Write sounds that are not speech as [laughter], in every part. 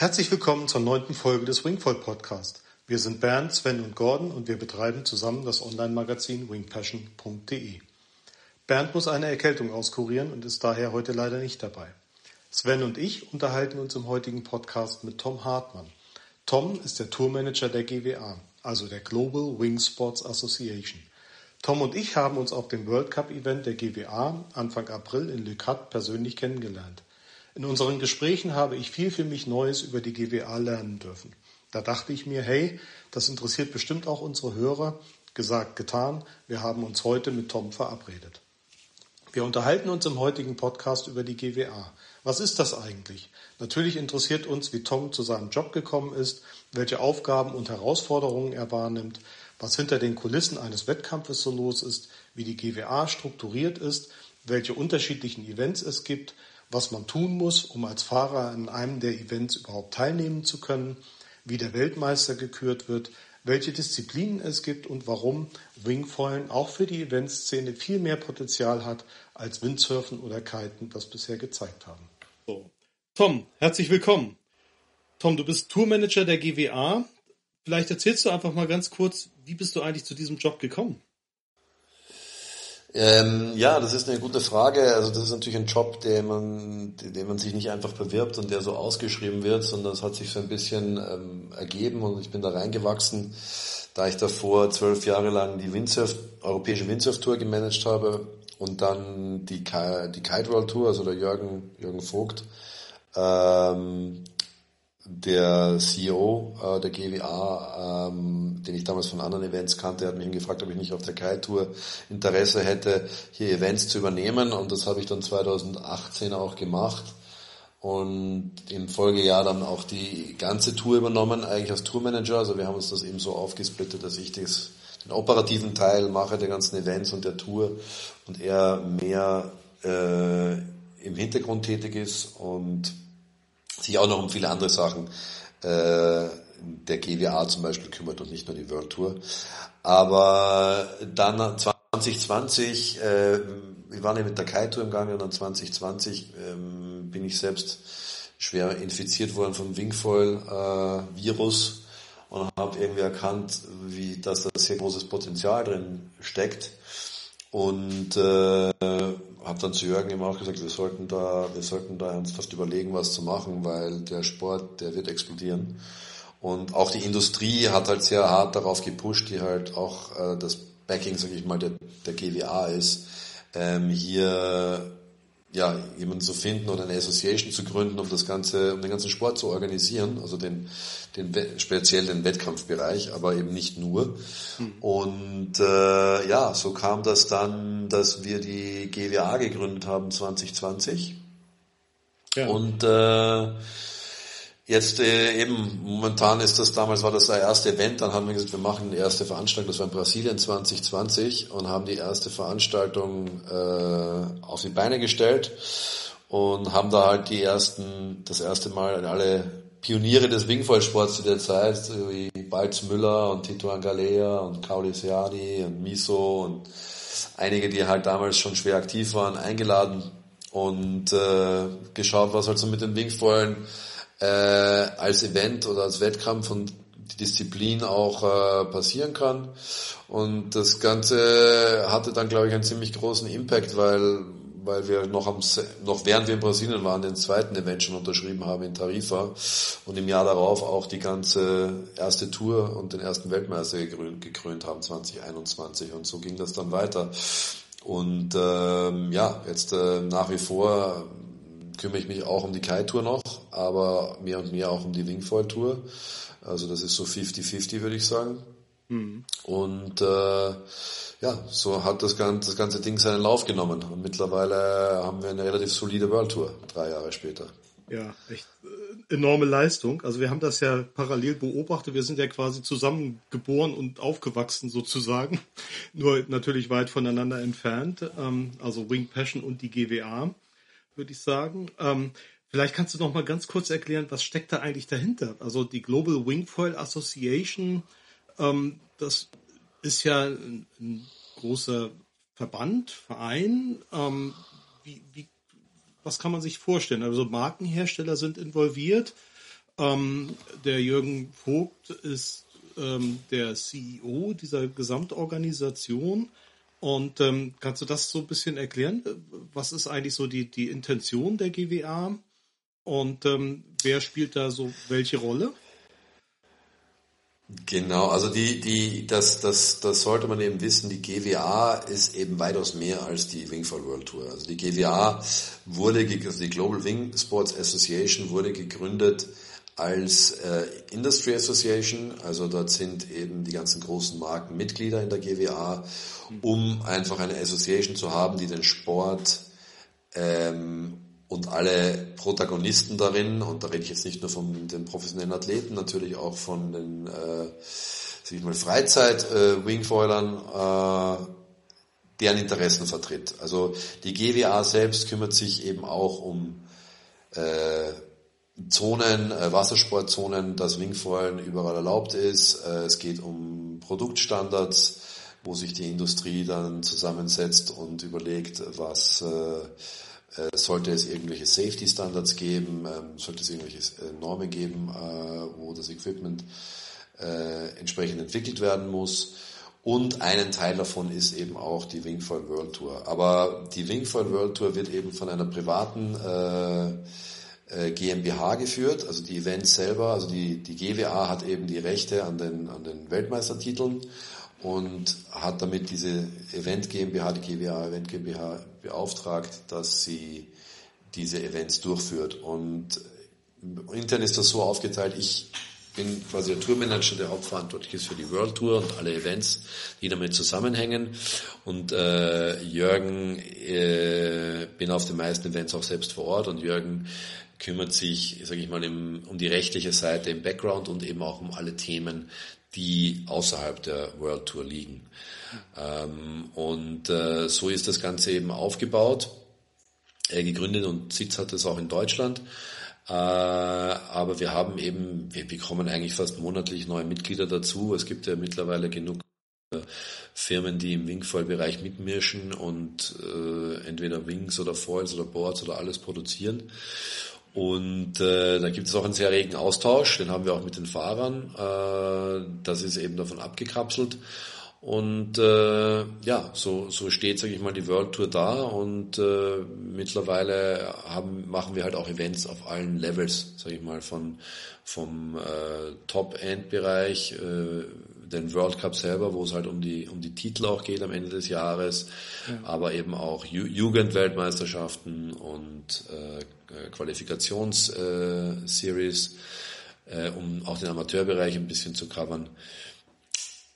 Herzlich willkommen zur neunten Folge des Wingfoil Podcast. Wir sind Bernd, Sven und Gordon und wir betreiben zusammen das Online-Magazin wingpassion.de. Bernd muss eine Erkältung auskurieren und ist daher heute leider nicht dabei. Sven und ich unterhalten uns im heutigen Podcast mit Tom Hartmann. Tom ist der Tourmanager der GWA, also der Global Wing Sports Association. Tom und ich haben uns auf dem World Cup Event der GWA Anfang April in Le Cat persönlich kennengelernt. In unseren Gesprächen habe ich viel für mich Neues über die GWA lernen dürfen. Da dachte ich mir, hey, das interessiert bestimmt auch unsere Hörer. Gesagt, getan. Wir haben uns heute mit Tom verabredet. Wir unterhalten uns im heutigen Podcast über die GWA. Was ist das eigentlich? Natürlich interessiert uns, wie Tom zu seinem Job gekommen ist, welche Aufgaben und Herausforderungen er wahrnimmt, was hinter den Kulissen eines Wettkampfes so los ist, wie die GWA strukturiert ist, welche unterschiedlichen Events es gibt, was man tun muss, um als Fahrer an einem der Events überhaupt teilnehmen zu können, wie der Weltmeister gekürt wird, welche Disziplinen es gibt und warum Wingfoilen auch für die Eventszene viel mehr Potenzial hat, als Windsurfen oder Kiten das bisher gezeigt haben. So. Tom, herzlich willkommen. Tom, du bist Tourmanager der GWA. Vielleicht erzählst du einfach mal ganz kurz, wie bist du eigentlich zu diesem Job gekommen? Ähm, ja, das ist eine gute Frage. Also das ist natürlich ein Job, den man, den man sich nicht einfach bewirbt und der so ausgeschrieben wird, sondern es hat sich so ein bisschen ähm, ergeben und ich bin da reingewachsen, da ich davor zwölf Jahre lang die Windsurf, europäische Windsurf Tour gemanagt habe und dann die, die Kite World Tour, also der Jürgen, Jürgen Vogt, ähm, der CEO äh, der GWA, ähm, den ich damals von anderen Events kannte, hat mich gefragt, ob ich nicht auf der Kai-Tour Interesse hätte, hier Events zu übernehmen. Und das habe ich dann 2018 auch gemacht. Und im Folgejahr dann auch die ganze Tour übernommen, eigentlich als Tourmanager. Also wir haben uns das eben so aufgesplittet, dass ich das, den operativen Teil mache der ganzen Events und der Tour und er mehr äh, im Hintergrund tätig ist und sich auch noch um viele andere Sachen äh, der GWA zum Beispiel kümmert und nicht nur die World Tour. Aber dann 2020, äh, wir waren ja mit der Kai-Tour im Gang und dann 2020 ähm, bin ich selbst schwer infiziert worden vom Wingfoil-Virus äh, und habe irgendwie erkannt, wie dass da sehr großes Potenzial drin steckt. Und äh, habe dann zu Jürgen immer auch gesagt, wir sollten da, wir sollten da fast überlegen, was zu machen, weil der Sport, der wird explodieren. Und auch die Industrie hat halt sehr hart darauf gepusht, die halt auch äh, das Backing, sage ich mal, der, der GWA ist, ähm, hier ja, jemanden zu finden oder eine Association zu gründen, um das ganze, um den ganzen Sport zu organisieren, also den, den speziell den Wettkampfbereich, aber eben nicht nur. Mhm. Und äh, ja, so kam das dann, dass wir die GWA gegründet haben 2020. Ja. Und äh, Jetzt äh, eben, momentan ist das, damals war das der erste Event, dann haben wir gesagt, wir machen die erste Veranstaltung, das war in Brasilien 2020 und haben die erste Veranstaltung äh, auf die Beine gestellt und haben da halt die ersten, das erste Mal alle Pioniere des Wingfoil-Sports zu der Zeit, wie Balz Müller und Tito Angalea und Kauli Seani und Miso und einige, die halt damals schon schwer aktiv waren, eingeladen und äh, geschaut, was halt so mit den Wingfoilen äh, als Event oder als Wettkampf und die Disziplin auch äh, passieren kann. Und das Ganze hatte dann, glaube ich, einen ziemlich großen Impact, weil weil wir noch am noch während wir in Brasilien waren, den zweiten Event schon unterschrieben haben in Tarifa und im Jahr darauf auch die ganze erste Tour und den ersten Weltmeister gekrönt, gekrönt haben 2021 und so ging das dann weiter. Und ähm, ja, jetzt äh, nach wie vor kümmere ich mich auch um die Kite-Tour noch, aber mehr und mehr auch um die Wingfoil-Tour. Also das ist so 50-50, würde ich sagen. Mhm. Und äh, ja, so hat das ganze, das ganze Ding seinen Lauf genommen. Und mittlerweile haben wir eine relativ solide World Tour, drei Jahre später. Ja, echt äh, enorme Leistung. Also wir haben das ja parallel beobachtet. Wir sind ja quasi zusammen geboren und aufgewachsen sozusagen. [laughs] Nur natürlich weit voneinander entfernt. Ähm, also Wing Passion und die GWA würde ich sagen. Ähm, vielleicht kannst du noch mal ganz kurz erklären, was steckt da eigentlich dahinter? Also die Global Wingfoil Association, ähm, das ist ja ein, ein großer Verband, Verein. Ähm, wie, wie, was kann man sich vorstellen? Also Markenhersteller sind involviert. Ähm, der Jürgen Vogt ist ähm, der CEO dieser Gesamtorganisation. Und ähm, kannst du das so ein bisschen erklären? Was ist eigentlich so die, die Intention der GWA? Und ähm, wer spielt da so welche Rolle? Genau, also die, die, das, das, das sollte man eben wissen, die GWA ist eben weitaus mehr als die Wingfoil World Tour. Also die GWA wurde, also die Global Wing Sports Association wurde gegründet als äh, Industry Association, also dort sind eben die ganzen großen Marken Mitglieder in der GWA, um einfach eine Association zu haben, die den Sport ähm, und alle Protagonisten darin, und da rede ich jetzt nicht nur von den professionellen Athleten, natürlich auch von den äh, sag ich mal, Freizeit-Wingfoilern, äh, deren Interessen vertritt. Also die GWA selbst kümmert sich eben auch um äh, Zonen, äh, Wassersportzonen, dass Wingfoilen überall erlaubt ist. Äh, es geht um Produktstandards, wo sich die Industrie dann zusammensetzt und überlegt, was äh, äh, sollte es irgendwelche Safety Standards geben, ähm, sollte es irgendwelche äh, Normen geben, äh, wo das Equipment entsprechend entwickelt werden muss. Und einen Teil davon ist eben auch die Wingfoil World Tour. Aber die Wingfoil World Tour wird eben von einer privaten äh, GmbH geführt, also die Events selber, also die, die GWA hat eben die Rechte an den, an den Weltmeistertiteln und hat damit diese Event GmbH, die GWA Event GmbH beauftragt, dass sie diese Events durchführt. Und intern ist das so aufgeteilt, ich bin quasi der Tourmanager, der hauptverantwortlich ist für die World Tour und alle Events, die damit zusammenhängen. Und äh, Jürgen äh, bin auf den meisten Events auch selbst vor Ort und Jürgen kümmert sich, sage ich mal, im, um die rechtliche Seite im Background und eben auch um alle Themen, die außerhalb der World Tour liegen. Ähm, und äh, so ist das Ganze eben aufgebaut, äh, gegründet und Sitz hat es auch in Deutschland. Äh, aber wir haben eben, wir bekommen eigentlich fast monatlich neue Mitglieder dazu. Es gibt ja mittlerweile genug äh, Firmen, die im Wingfoil-Bereich mitmischen und äh, entweder Wings oder Foils oder Boards oder alles produzieren. Und äh, da gibt es auch einen sehr regen Austausch, den haben wir auch mit den Fahrern. Äh, das ist eben davon abgekapselt. Und äh, ja, so, so steht, sage ich mal, die World Tour da und äh, mittlerweile haben, machen wir halt auch Events auf allen Levels, sage ich mal, von vom äh, Top-End-Bereich, äh, den World Cup selber, wo es halt um die um die Titel auch geht am Ende des Jahres, ja. aber eben auch Ju Jugendweltmeisterschaften und äh, äh, Qualifikationsseries, äh, um auch den Amateurbereich ein bisschen zu covern.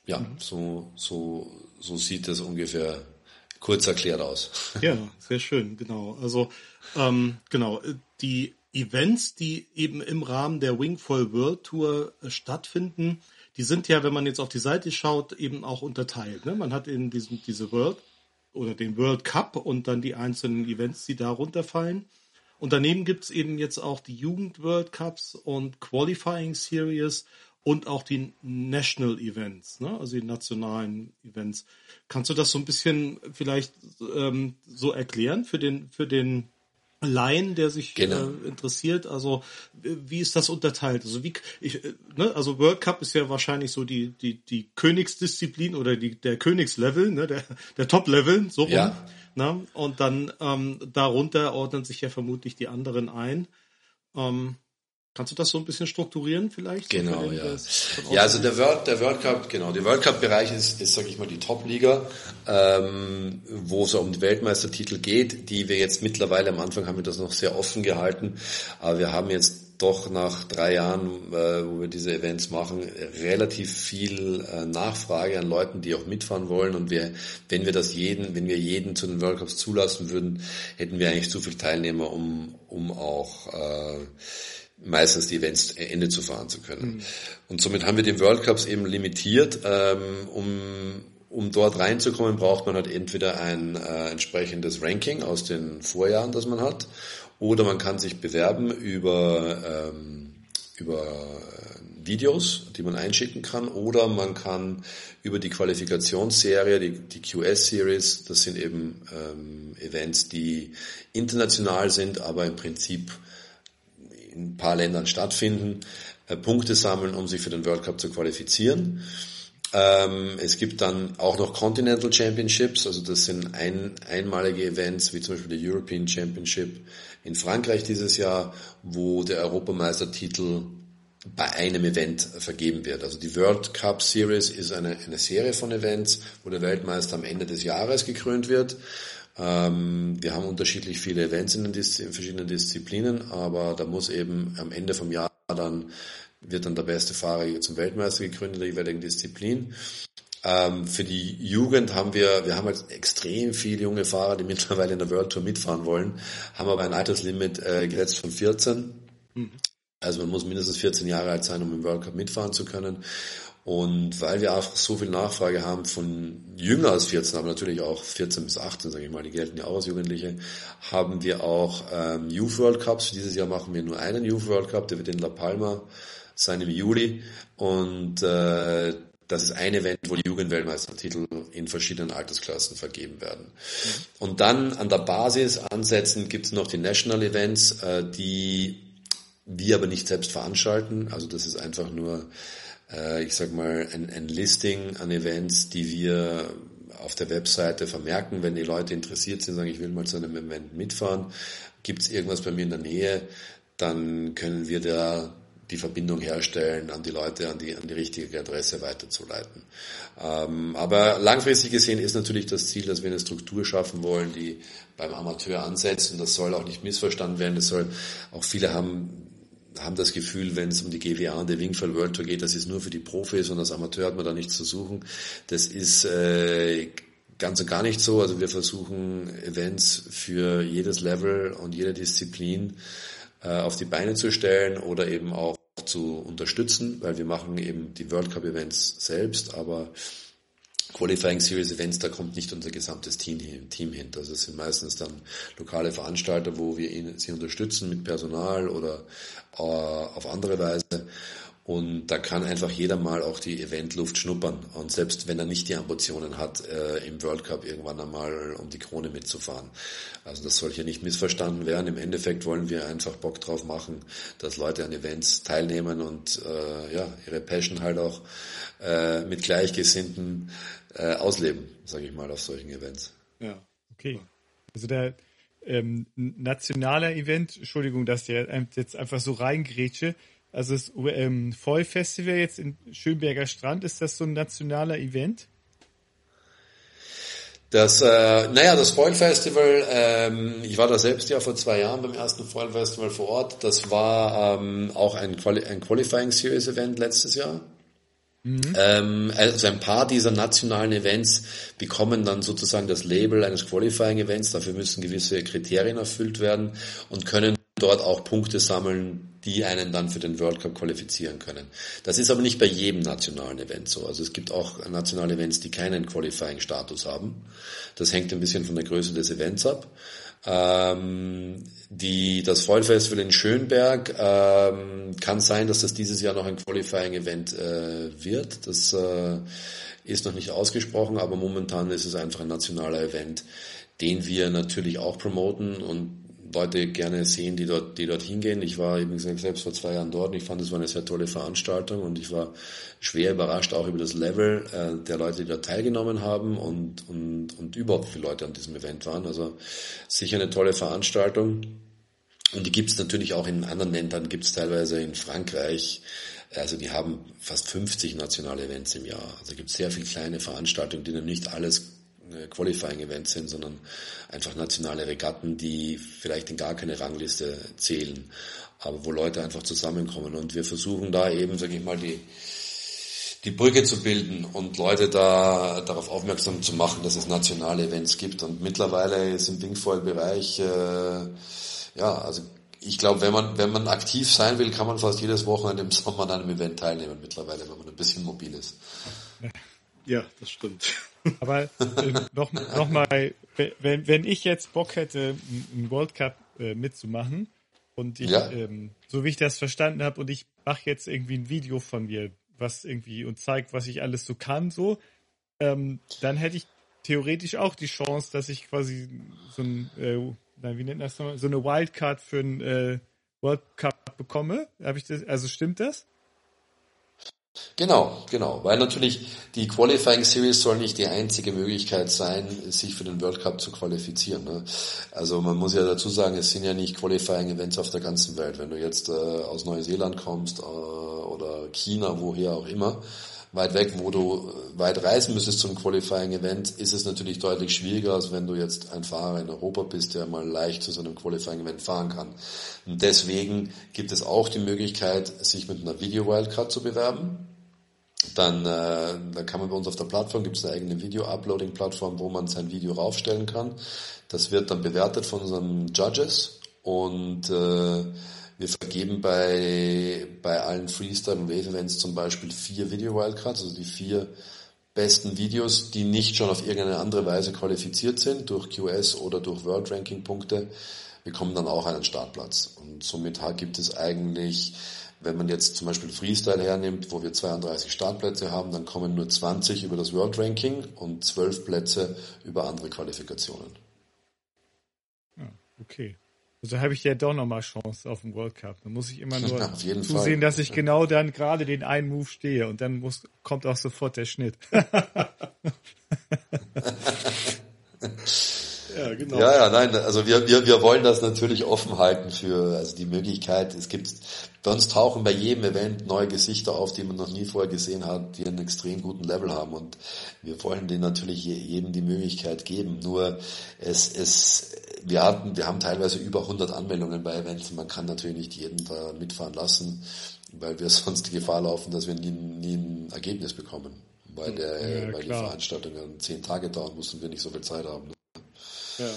Ja, mhm. so, so, so sieht das ungefähr kurz erklärt aus. Ja, [laughs] sehr schön, genau. Also ähm, genau, die Events, die eben im Rahmen der Wingfoil World Tour äh, stattfinden, die sind ja, wenn man jetzt auf die Seite schaut, eben auch unterteilt. Ne? Man hat eben diesen, diese World oder den World Cup und dann die einzelnen Events, die darunter fallen. Und daneben gibt es eben jetzt auch die Jugend World Cups und Qualifying Series und auch die National Events, ne? also die nationalen Events. Kannst du das so ein bisschen vielleicht ähm, so erklären für den, für den Laien, der sich genau. äh, interessiert. Also wie ist das unterteilt? Also wie ich, äh, ne, also World Cup ist ja wahrscheinlich so die die die Königsdisziplin oder die der Königslevel, ne, der der Top Level so rum. Ja. Ne? Und dann ähm, darunter ordnen sich ja vermutlich die anderen ein. Ähm, Kannst du das so ein bisschen strukturieren vielleicht? Genau, ja. Ja, also der World, der World Cup, genau, der World Cup Bereich ist, ist sage ich mal, die Top-Liga, ähm, wo es um die Weltmeistertitel geht, die wir jetzt mittlerweile, am Anfang haben wir das noch sehr offen gehalten, aber wir haben jetzt doch nach drei Jahren, äh, wo wir diese Events machen, relativ viel äh, Nachfrage an Leuten, die auch mitfahren wollen. Und wir, wenn wir das jeden, wenn wir jeden zu den World Cups zulassen würden, hätten wir eigentlich zu viel Teilnehmer, um, um auch äh, meistens die Events Ende zu fahren zu können. Mhm. Und somit haben wir die World Cups eben limitiert. Ähm, um, um dort reinzukommen, braucht man halt entweder ein äh, entsprechendes Ranking aus den Vorjahren, das man hat, oder man kann sich bewerben über, ähm, über Videos, die man einschicken kann, oder man kann über die Qualifikationsserie, die, die QS-Series, das sind eben ähm, Events, die international sind, aber im Prinzip in ein paar Ländern stattfinden, äh, Punkte sammeln, um sich für den World Cup zu qualifizieren. Ähm, es gibt dann auch noch Continental Championships, also das sind ein, einmalige Events, wie zum Beispiel der European Championship in Frankreich dieses Jahr, wo der Europameistertitel bei einem Event vergeben wird. Also die World Cup Series ist eine, eine Serie von Events, wo der Weltmeister am Ende des Jahres gekrönt wird. Ähm, wir haben unterschiedlich viele Events in den Dis in verschiedenen Disziplinen, aber da muss eben am Ende vom Jahr dann wird dann der beste Fahrer zum Weltmeister gekrönt in der jeweiligen Disziplin. Ähm, für die Jugend haben wir, wir haben halt extrem viele junge Fahrer, die [laughs] mittlerweile in der World Tour mitfahren wollen, haben aber ein Alterslimit äh, gesetzt von 14. Mhm. Also man muss mindestens 14 Jahre alt sein, um im World Cup mitfahren zu können. Und weil wir einfach so viel Nachfrage haben von jünger als 14, aber natürlich auch 14 bis 18, sage ich mal, die gelten ja auch als Jugendliche, haben wir auch ähm, Youth World Cups. Für dieses Jahr machen wir nur einen Youth World Cup, der wird in La Palma sein im Juli. Und äh, das ist ein Event, wo die Jugendweltmeistertitel in verschiedenen Altersklassen vergeben werden. Mhm. Und dann an der Basis ansetzen gibt es noch die National Events, äh, die wir aber nicht selbst veranstalten. Also das ist einfach nur, äh, ich sag mal, ein, ein Listing an Events, die wir auf der Webseite vermerken, wenn die Leute interessiert sind, sagen, ich will mal zu einem Event mitfahren, gibt es irgendwas bei mir in der Nähe, dann können wir da die Verbindung herstellen, an die Leute, an die, an die richtige Adresse weiterzuleiten. Ähm, aber langfristig gesehen ist natürlich das Ziel, dass wir eine Struktur schaffen wollen, die beim Amateur ansetzt und das soll auch nicht missverstanden werden. Das soll auch viele haben haben das Gefühl, wenn es um die GWA und die Wingfall World Tour geht, das ist nur für die Profis und als Amateur hat man da nichts zu suchen. Das ist äh, ganz und gar nicht so. Also wir versuchen Events für jedes Level und jede Disziplin äh, auf die Beine zu stellen oder eben auch zu unterstützen, weil wir machen eben die World Cup Events selbst, aber Qualifying Series Events, da kommt nicht unser gesamtes Team, Team hin. Also es sind meistens dann lokale Veranstalter, wo wir ihn, sie unterstützen mit Personal oder äh, auf andere Weise. Und da kann einfach jeder mal auch die Eventluft schnuppern. Und selbst wenn er nicht die Ambitionen hat, äh, im World Cup irgendwann einmal um die Krone mitzufahren. Also das soll hier nicht missverstanden werden. Im Endeffekt wollen wir einfach Bock drauf machen, dass Leute an Events teilnehmen und äh, ja, ihre Passion halt auch äh, mit Gleichgesinnten äh, ausleben, sage ich mal, auf solchen Events. Ja, okay. Also der ähm, nationale Event, Entschuldigung, dass der jetzt einfach so reingrätsche, also das ähm, Foil Festival jetzt in Schönberger Strand, ist das so ein nationaler Event? Das, äh, naja, das Foil Festival, ähm, ich war da selbst ja vor zwei Jahren beim ersten Foil Festival vor Ort. Das war ähm, auch ein, Quali ein Qualifying Series Event letztes Jahr. Mhm. Ähm, also ein paar dieser nationalen Events bekommen dann sozusagen das Label eines Qualifying Events. Dafür müssen gewisse Kriterien erfüllt werden und können dort auch Punkte sammeln, die einen dann für den World Cup qualifizieren können. Das ist aber nicht bei jedem nationalen Event so. Also es gibt auch nationale Events, die keinen Qualifying-Status haben. Das hängt ein bisschen von der Größe des Events ab. Ähm, die, das Vollfestival in Schönberg ähm, kann sein, dass das dieses Jahr noch ein Qualifying-Event äh, wird. Das äh, ist noch nicht ausgesprochen, aber momentan ist es einfach ein nationaler Event, den wir natürlich auch promoten und Leute gerne sehen, die dort, die dort hingehen. Ich war eben selbst vor zwei Jahren dort und ich fand, es war eine sehr tolle Veranstaltung und ich war schwer überrascht auch über das Level äh, der Leute, die dort teilgenommen haben und, und, und überhaupt viele Leute an diesem Event waren. Also sicher eine tolle Veranstaltung. Und die gibt es natürlich auch in anderen Ländern, gibt es teilweise in Frankreich, also die haben fast 50 nationale Events im Jahr. Also gibt sehr viele kleine Veranstaltungen, die nicht alles Qualifying-Events sind, sondern einfach nationale Regatten, die vielleicht in gar keine Rangliste zählen, aber wo Leute einfach zusammenkommen. Und wir versuchen da eben, sage ich mal, die, die Brücke zu bilden und Leute da darauf aufmerksam zu machen, dass es nationale Events gibt. Und mittlerweile ist im Dingfoil-Bereich, äh, ja, also ich glaube, wenn man, wenn man aktiv sein will, kann man fast jedes Wochenende im Sommer an einem Event teilnehmen mittlerweile, wenn man ein bisschen mobil ist. Ja, das stimmt. [laughs] Aber äh, noch, noch mal, wenn, wenn ich jetzt Bock hätte, einen World Cup äh, mitzumachen und ich, ja. ähm, so wie ich das verstanden habe, und ich mache jetzt irgendwie ein Video von mir, was irgendwie und zeigt, was ich alles so kann, so, ähm, dann hätte ich theoretisch auch die Chance, dass ich quasi so ein, äh, wie nennt das nochmal, so eine Wildcard für ein äh, World Cup bekomme. Habe ich das, also stimmt das? Genau, genau, weil natürlich die Qualifying Series soll nicht die einzige Möglichkeit sein, sich für den World Cup zu qualifizieren. Ne? Also man muss ja dazu sagen, es sind ja nicht Qualifying Events auf der ganzen Welt. Wenn du jetzt äh, aus Neuseeland kommst äh, oder China, woher auch immer, weit weg, wo du äh, weit reisen müsstest zum Qualifying Event, ist es natürlich deutlich schwieriger, als wenn du jetzt ein Fahrer in Europa bist, der mal leicht zu so einem Qualifying Event fahren kann. Und deswegen gibt es auch die Möglichkeit, sich mit einer Video Wildcard zu bewerben. Dann, äh, dann kann man bei uns auf der Plattform, gibt es eine eigene Video-Uploading-Plattform, wo man sein Video raufstellen kann. Das wird dann bewertet von unseren Judges und äh, wir vergeben bei, bei allen Freestyle- und Wave-Events zum Beispiel vier Video-Wildcards, also die vier besten Videos, die nicht schon auf irgendeine andere Weise qualifiziert sind, durch QS oder durch World Ranking Punkte, bekommen dann auch einen Startplatz. Und somit gibt es eigentlich, wenn man jetzt zum Beispiel Freestyle hernimmt, wo wir 32 Startplätze haben, dann kommen nur 20 über das World Ranking und 12 Plätze über andere Qualifikationen. Ja, okay. Also habe ich ja doch nochmal Chance auf den World Cup. Da muss ich immer [laughs] nur zusehen, Fall. dass ich genau dann gerade den einen Move stehe und dann muss, kommt auch sofort der Schnitt. [laughs] Ja, genau. Ja, ja, nein, also wir, wir, wir wollen das natürlich offen halten für also die Möglichkeit. Es gibt, bei uns tauchen bei jedem Event neue Gesichter auf, die man noch nie vorher gesehen hat, die einen extrem guten Level haben und wir wollen denen natürlich jedem die Möglichkeit geben. Nur es, es, wir hatten, wir haben teilweise über 100 Anmeldungen bei Events. Man kann natürlich nicht jeden da mitfahren lassen, weil wir [laughs] sonst die Gefahr laufen, dass wir nie, nie ein Ergebnis bekommen weil, der, ja, weil die Veranstaltungen zehn Tage dauern muss und wir nicht so viel Zeit haben. Ja.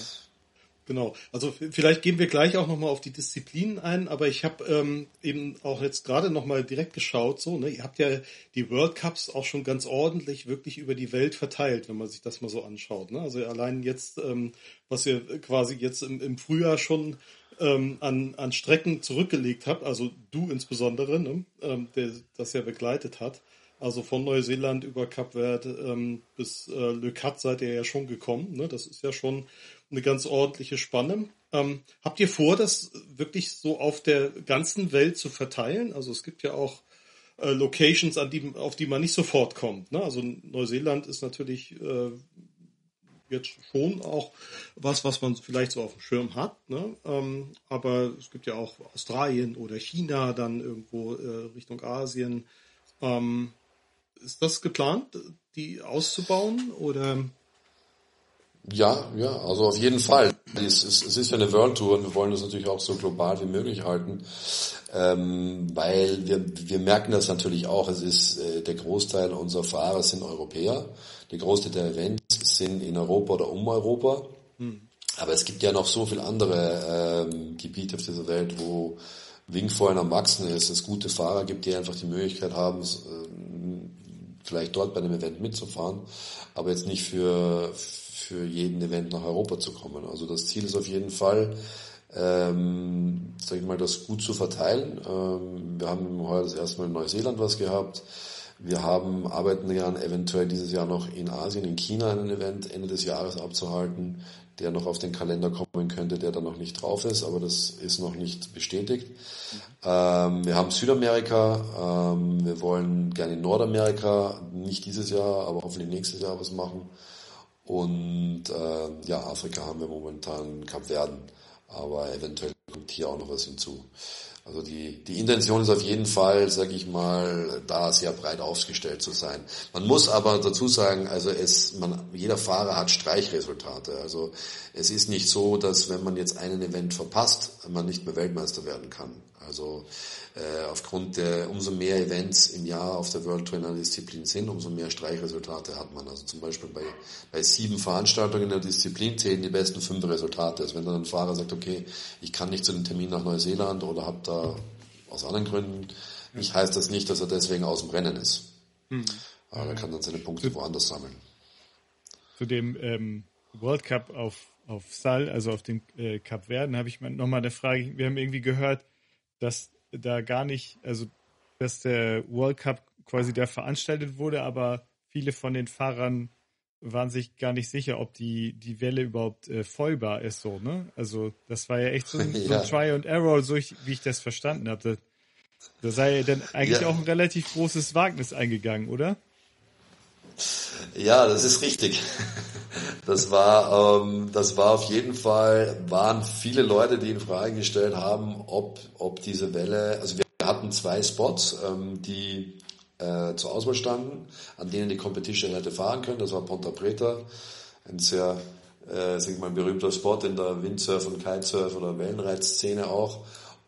Genau. Also vielleicht gehen wir gleich auch nochmal auf die Disziplinen ein, aber ich habe ähm, eben auch jetzt gerade nochmal direkt geschaut, so, ne, ihr habt ja die World Cups auch schon ganz ordentlich wirklich über die Welt verteilt, wenn man sich das mal so anschaut. Ne? Also allein jetzt, ähm, was ihr quasi jetzt im, im Frühjahr schon ähm, an, an Strecken zurückgelegt habt, also du insbesondere, ne, ähm, der das ja begleitet hat. Also von Neuseeland über Kap Verde ähm, bis äh, Le Cat seid ihr ja schon gekommen. Ne? Das ist ja schon eine ganz ordentliche Spanne. Ähm, habt ihr vor, das wirklich so auf der ganzen Welt zu verteilen? Also es gibt ja auch äh, Locations, an die, auf die man nicht sofort kommt. Ne? Also Neuseeland ist natürlich äh, jetzt schon auch was, was man vielleicht so auf dem Schirm hat. Ne? Ähm, aber es gibt ja auch Australien oder China, dann irgendwo äh, Richtung Asien. Ähm, ist das geplant, die auszubauen oder? Ja, ja, also auf jeden Fall. Es ist, es ist ja eine World Tour und wir wollen das natürlich auch so global wie möglich halten, ähm, weil wir, wir merken das natürlich auch. Es ist äh, der Großteil unserer Fahrer sind Europäer, der Großteil der Events sind in Europa oder um Europa. Hm. Aber es gibt ja noch so viele andere ähm, Gebiete auf dieser Welt, wo Wingfoilen am Wachsen ist, es gute Fahrer gibt, die einfach die Möglichkeit haben, vielleicht dort bei einem Event mitzufahren, aber jetzt nicht für, für jeden Event nach Europa zu kommen. Also das Ziel ist auf jeden Fall, ähm, sag ich mal, das gut zu verteilen. Ähm, wir haben heuer das erste Mal in Neuseeland was gehabt. Wir haben, arbeiten ja eventuell dieses Jahr noch in Asien, in China ein Event Ende des Jahres abzuhalten der noch auf den Kalender kommen könnte, der da noch nicht drauf ist, aber das ist noch nicht bestätigt. Ähm, wir haben Südamerika, ähm, wir wollen gerne in Nordamerika, nicht dieses Jahr, aber hoffentlich nächstes Jahr was machen. Und äh, ja, Afrika haben wir momentan Kap Verden, aber eventuell kommt hier auch noch was hinzu. Also die, die Intention ist auf jeden Fall, sage ich mal, da sehr breit aufgestellt zu sein. Man muss aber dazu sagen, also es, man, jeder Fahrer hat Streichresultate. Also es ist nicht so, dass wenn man jetzt einen Event verpasst, man nicht mehr Weltmeister werden kann. Also äh, aufgrund der umso mehr Events im Jahr auf der World Tour in einer Disziplin sind, umso mehr Streichresultate hat man. Also zum Beispiel bei, bei sieben Veranstaltungen in der Disziplin zählen die besten fünf Resultate. Also wenn dann ein Fahrer sagt, okay, ich kann nicht zu dem Termin nach Neuseeland oder habe da aus anderen Gründen, nicht heißt das nicht, dass er deswegen aus dem Rennen ist. Mhm. Aber er kann dann seine Punkte woanders sammeln. Zu dem ähm, World Cup auf, auf Sal, also auf dem äh, Cup Verden, habe ich nochmal eine Frage. Wir haben irgendwie gehört, dass da gar nicht, also dass der World Cup quasi da veranstaltet wurde, aber viele von den Fahrern waren sich gar nicht sicher, ob die, die Welle überhaupt äh, vollbar ist, so, ne? Also, das war ja echt so ein, ja. so ein Try and Error, so ich, wie ich das verstanden habe. Da, da sei dann eigentlich ja. auch ein relativ großes Wagnis eingegangen, oder? Ja, das ist richtig. Das war, ähm, das war auf jeden Fall, waren viele Leute, die in Frage gestellt haben, ob, ob diese Welle, also wir hatten zwei Spots, ähm, die äh, zur Auswahl standen, an denen die Competition hätte fahren können. Das war Ponta Preta, ein sehr, äh, sag ich mal, berühmter Spot in der Windsurf- und Kitesurf- oder Wellenreitszene auch.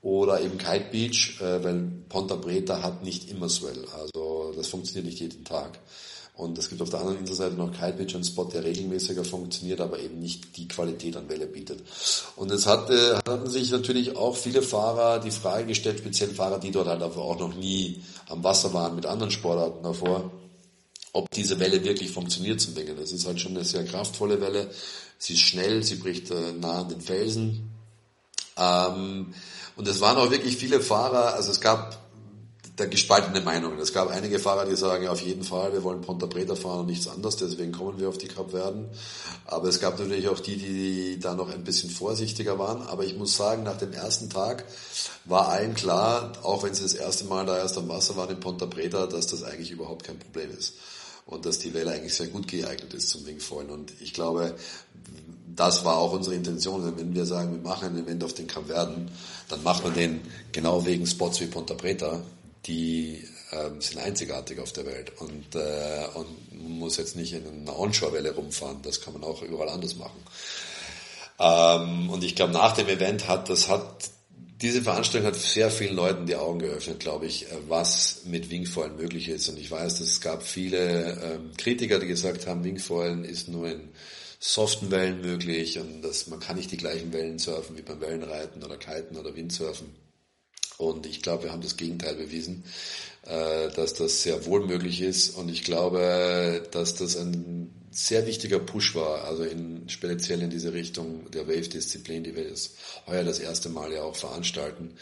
Oder eben Kite Beach, äh, weil Ponta Preta hat nicht immer Swell. Also das funktioniert nicht jeden Tag. Und es gibt auf der anderen Inselseite noch Kite Beach, einen Spot, der regelmäßiger funktioniert, aber eben nicht die Qualität an Welle bietet. Und es hatte, hatten sich natürlich auch viele Fahrer die Frage gestellt, speziell Fahrer, die dort halt auch noch nie am Wasser waren mit anderen Sportarten davor, ob diese Welle wirklich funktioniert zum Wickeln. Das ist halt schon eine sehr kraftvolle Welle. Sie ist schnell, sie bricht äh, nah an den Felsen. Ähm, und es waren auch wirklich viele Fahrer, also es gab da gespaltene Meinungen. Es gab einige Fahrer, die sagen, auf jeden Fall, wir wollen Ponta Preta fahren und nichts anderes, deswegen kommen wir auf die Cup werden. Aber es gab natürlich auch die, die da noch ein bisschen vorsichtiger waren. Aber ich muss sagen, nach dem ersten Tag war allen klar, auch wenn sie das erste Mal da erst am Wasser waren in Ponta Preta, dass das eigentlich überhaupt kein Problem ist. Und dass die Welle eigentlich sehr gut geeignet ist zum Wingfoilen. Und ich glaube, das war auch unsere Intention. Wenn wir sagen, wir machen ein Event auf den Cup Verden, dann machen wir den genau wegen Spots wie Ponta Preta, die ähm, sind einzigartig auf der Welt und, äh, und man muss jetzt nicht in einer Onshore-Welle rumfahren, das kann man auch überall anders machen. Ähm, und ich glaube, nach dem Event hat das hat diese Veranstaltung hat sehr vielen Leuten die Augen geöffnet, glaube ich, was mit Wingfoilen möglich ist. Und ich weiß, dass es gab viele ähm, Kritiker, die gesagt haben, Wingfoilen ist nur in soften Wellen möglich und dass man kann nicht die gleichen Wellen surfen wie beim Wellenreiten oder Kiten oder Windsurfen. Und ich glaube, wir haben das Gegenteil bewiesen, äh, dass das sehr wohl möglich ist. Und ich glaube, dass das ein sehr wichtiger Push war, also in, speziell in diese Richtung der Wave-Disziplin, die wir jetzt heuer das erste Mal ja auch veranstalten,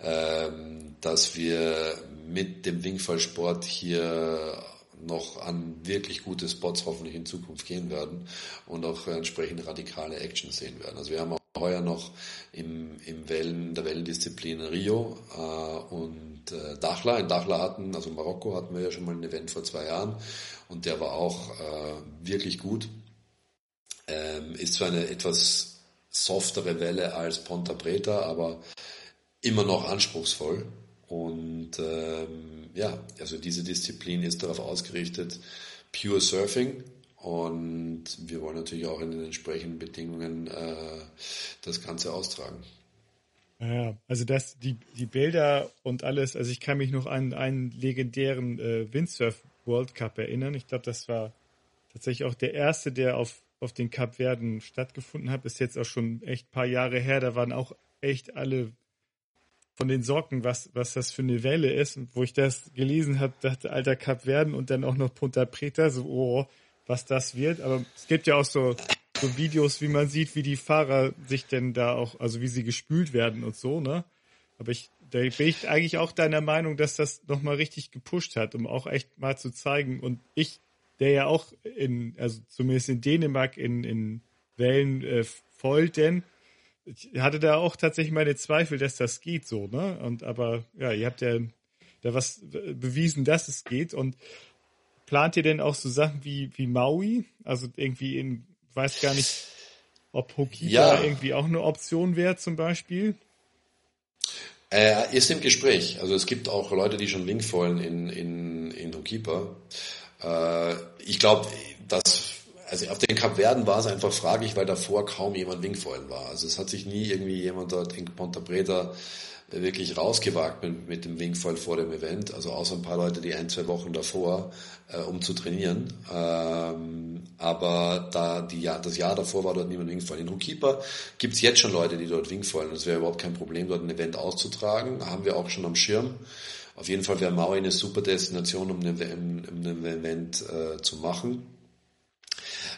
ähm, dass wir mit dem Wingfallsport hier noch an wirklich gute Spots hoffentlich in Zukunft gehen werden und auch entsprechend radikale Action sehen werden. Also wir haben auch heuer noch im, im Wellen, der Wellendisziplin Rio äh, und äh, Dachla. In Dachla hatten, also Marokko hatten wir ja schon mal ein Event vor zwei Jahren und der war auch äh, wirklich gut. Ähm, ist zwar eine etwas softere Welle als Ponta Preta, aber immer noch anspruchsvoll. Und ähm, ja, also diese Disziplin ist darauf ausgerichtet, Pure Surfing, und wir wollen natürlich auch in den entsprechenden Bedingungen äh, das Ganze austragen. Ja, also das, die, die Bilder und alles, also ich kann mich noch an einen legendären äh, Windsurf World Cup erinnern. Ich glaube, das war tatsächlich auch der erste, der auf, auf den Cup Verden stattgefunden hat. Ist jetzt auch schon echt ein paar Jahre her. Da waren auch echt alle von den Sorgen, was, was das für eine Welle ist. Und wo ich das gelesen habe, dachte, alter Cup Verden und dann auch noch Punta Preta, so, oh, was das wird. Aber es gibt ja auch so, so Videos, wie man sieht, wie die Fahrer sich denn da auch, also wie sie gespült werden und so, ne? Aber ich, da bin ich eigentlich auch deiner Meinung, dass das nochmal richtig gepusht hat, um auch echt mal zu zeigen. Und ich, der ja auch in, also zumindest in Dänemark in, in Wellen äh, folgt, denn ich hatte da auch tatsächlich meine Zweifel, dass das geht so, ne? Und aber ja, ihr habt ja da was bewiesen, dass es geht. Und plant ihr denn auch so Sachen wie, wie Maui? Also irgendwie in, weiß gar nicht, ob Hokipa ja. irgendwie auch eine Option wäre zum Beispiel? Äh, ist im Gespräch. Also es gibt auch Leute, die schon Linkfoilen in, in, in Hokipa. Äh, ich glaube, dass also auf den Kap Verden war es einfach fraglich, weil davor kaum jemand Wingfoilen war. Also es hat sich nie irgendwie jemand dort in Ponta Preta wirklich rausgewagt mit, mit dem Wingfall vor dem Event. Also außer ein paar Leute, die ein, zwei Wochen davor, äh, um zu trainieren. Ähm, aber da die Jahr, das Jahr davor war dort niemand Wingfall. In Hookkeeper gibt's jetzt schon Leute, die dort Wingfallen. Es wäre überhaupt kein Problem, dort ein Event auszutragen. Haben wir auch schon am Schirm. Auf jeden Fall wäre Maui eine super Destination, um ein, um Event äh, zu machen.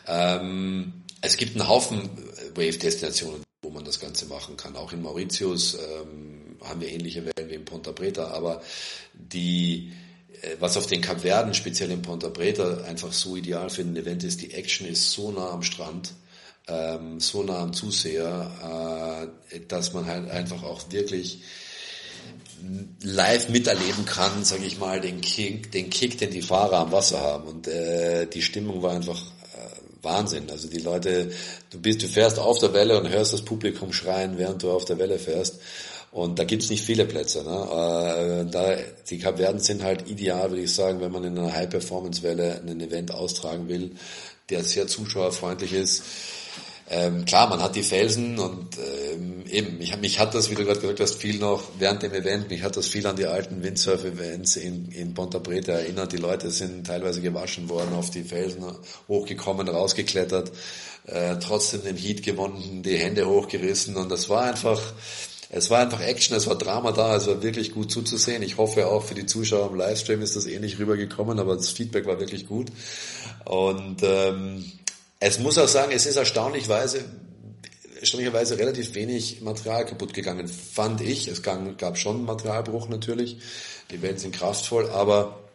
Ähm, es gibt einen Haufen Wave-Destinationen, wo man das Ganze machen kann. Auch in Mauritius ähm, haben wir ähnliche Wellen wie in Ponta Preta, aber die, äh, was auf den Kapverden, speziell in Ponta Preta, einfach so ideal für ein Event ist, die Action ist so nah am Strand, ähm, so nah am Zuseher, äh, dass man halt einfach auch wirklich live miterleben kann, sage ich mal, den Kick, den Kick, den die Fahrer am Wasser haben. Und äh, die Stimmung war einfach äh, Wahnsinn. Also die Leute, du bist, du fährst auf der Welle und hörst das Publikum schreien, während du auf der Welle fährst. Und da gibt's nicht viele Plätze. Ne? Äh, da, die Kapverden sind halt ideal, würde ich sagen, wenn man in einer High-Performance-Welle ein Event austragen will, der sehr zuschauerfreundlich ist. Ähm, klar, man hat die Felsen und ähm, eben, mich, mich hat das, wie du gerade gesagt hast, viel noch während dem Event, mich hat das viel an die alten Windsurf-Events in, in Ponta Preta erinnert. Die Leute sind teilweise gewaschen worden, auf die Felsen hochgekommen, rausgeklettert, äh, trotzdem den Heat gewonnen, die Hände hochgerissen und das war einfach, es war einfach Action, es war Drama da, es war wirklich gut zuzusehen. Ich hoffe auch für die Zuschauer im Livestream ist das ähnlich rübergekommen, aber das Feedback war wirklich gut. Und ähm, es muss auch sagen, es ist erstaunlichweise, erstaunlicherweise relativ wenig Material kaputt gegangen, fand ich. Es gab schon Materialbruch natürlich. Die Wellen sind kraftvoll, aber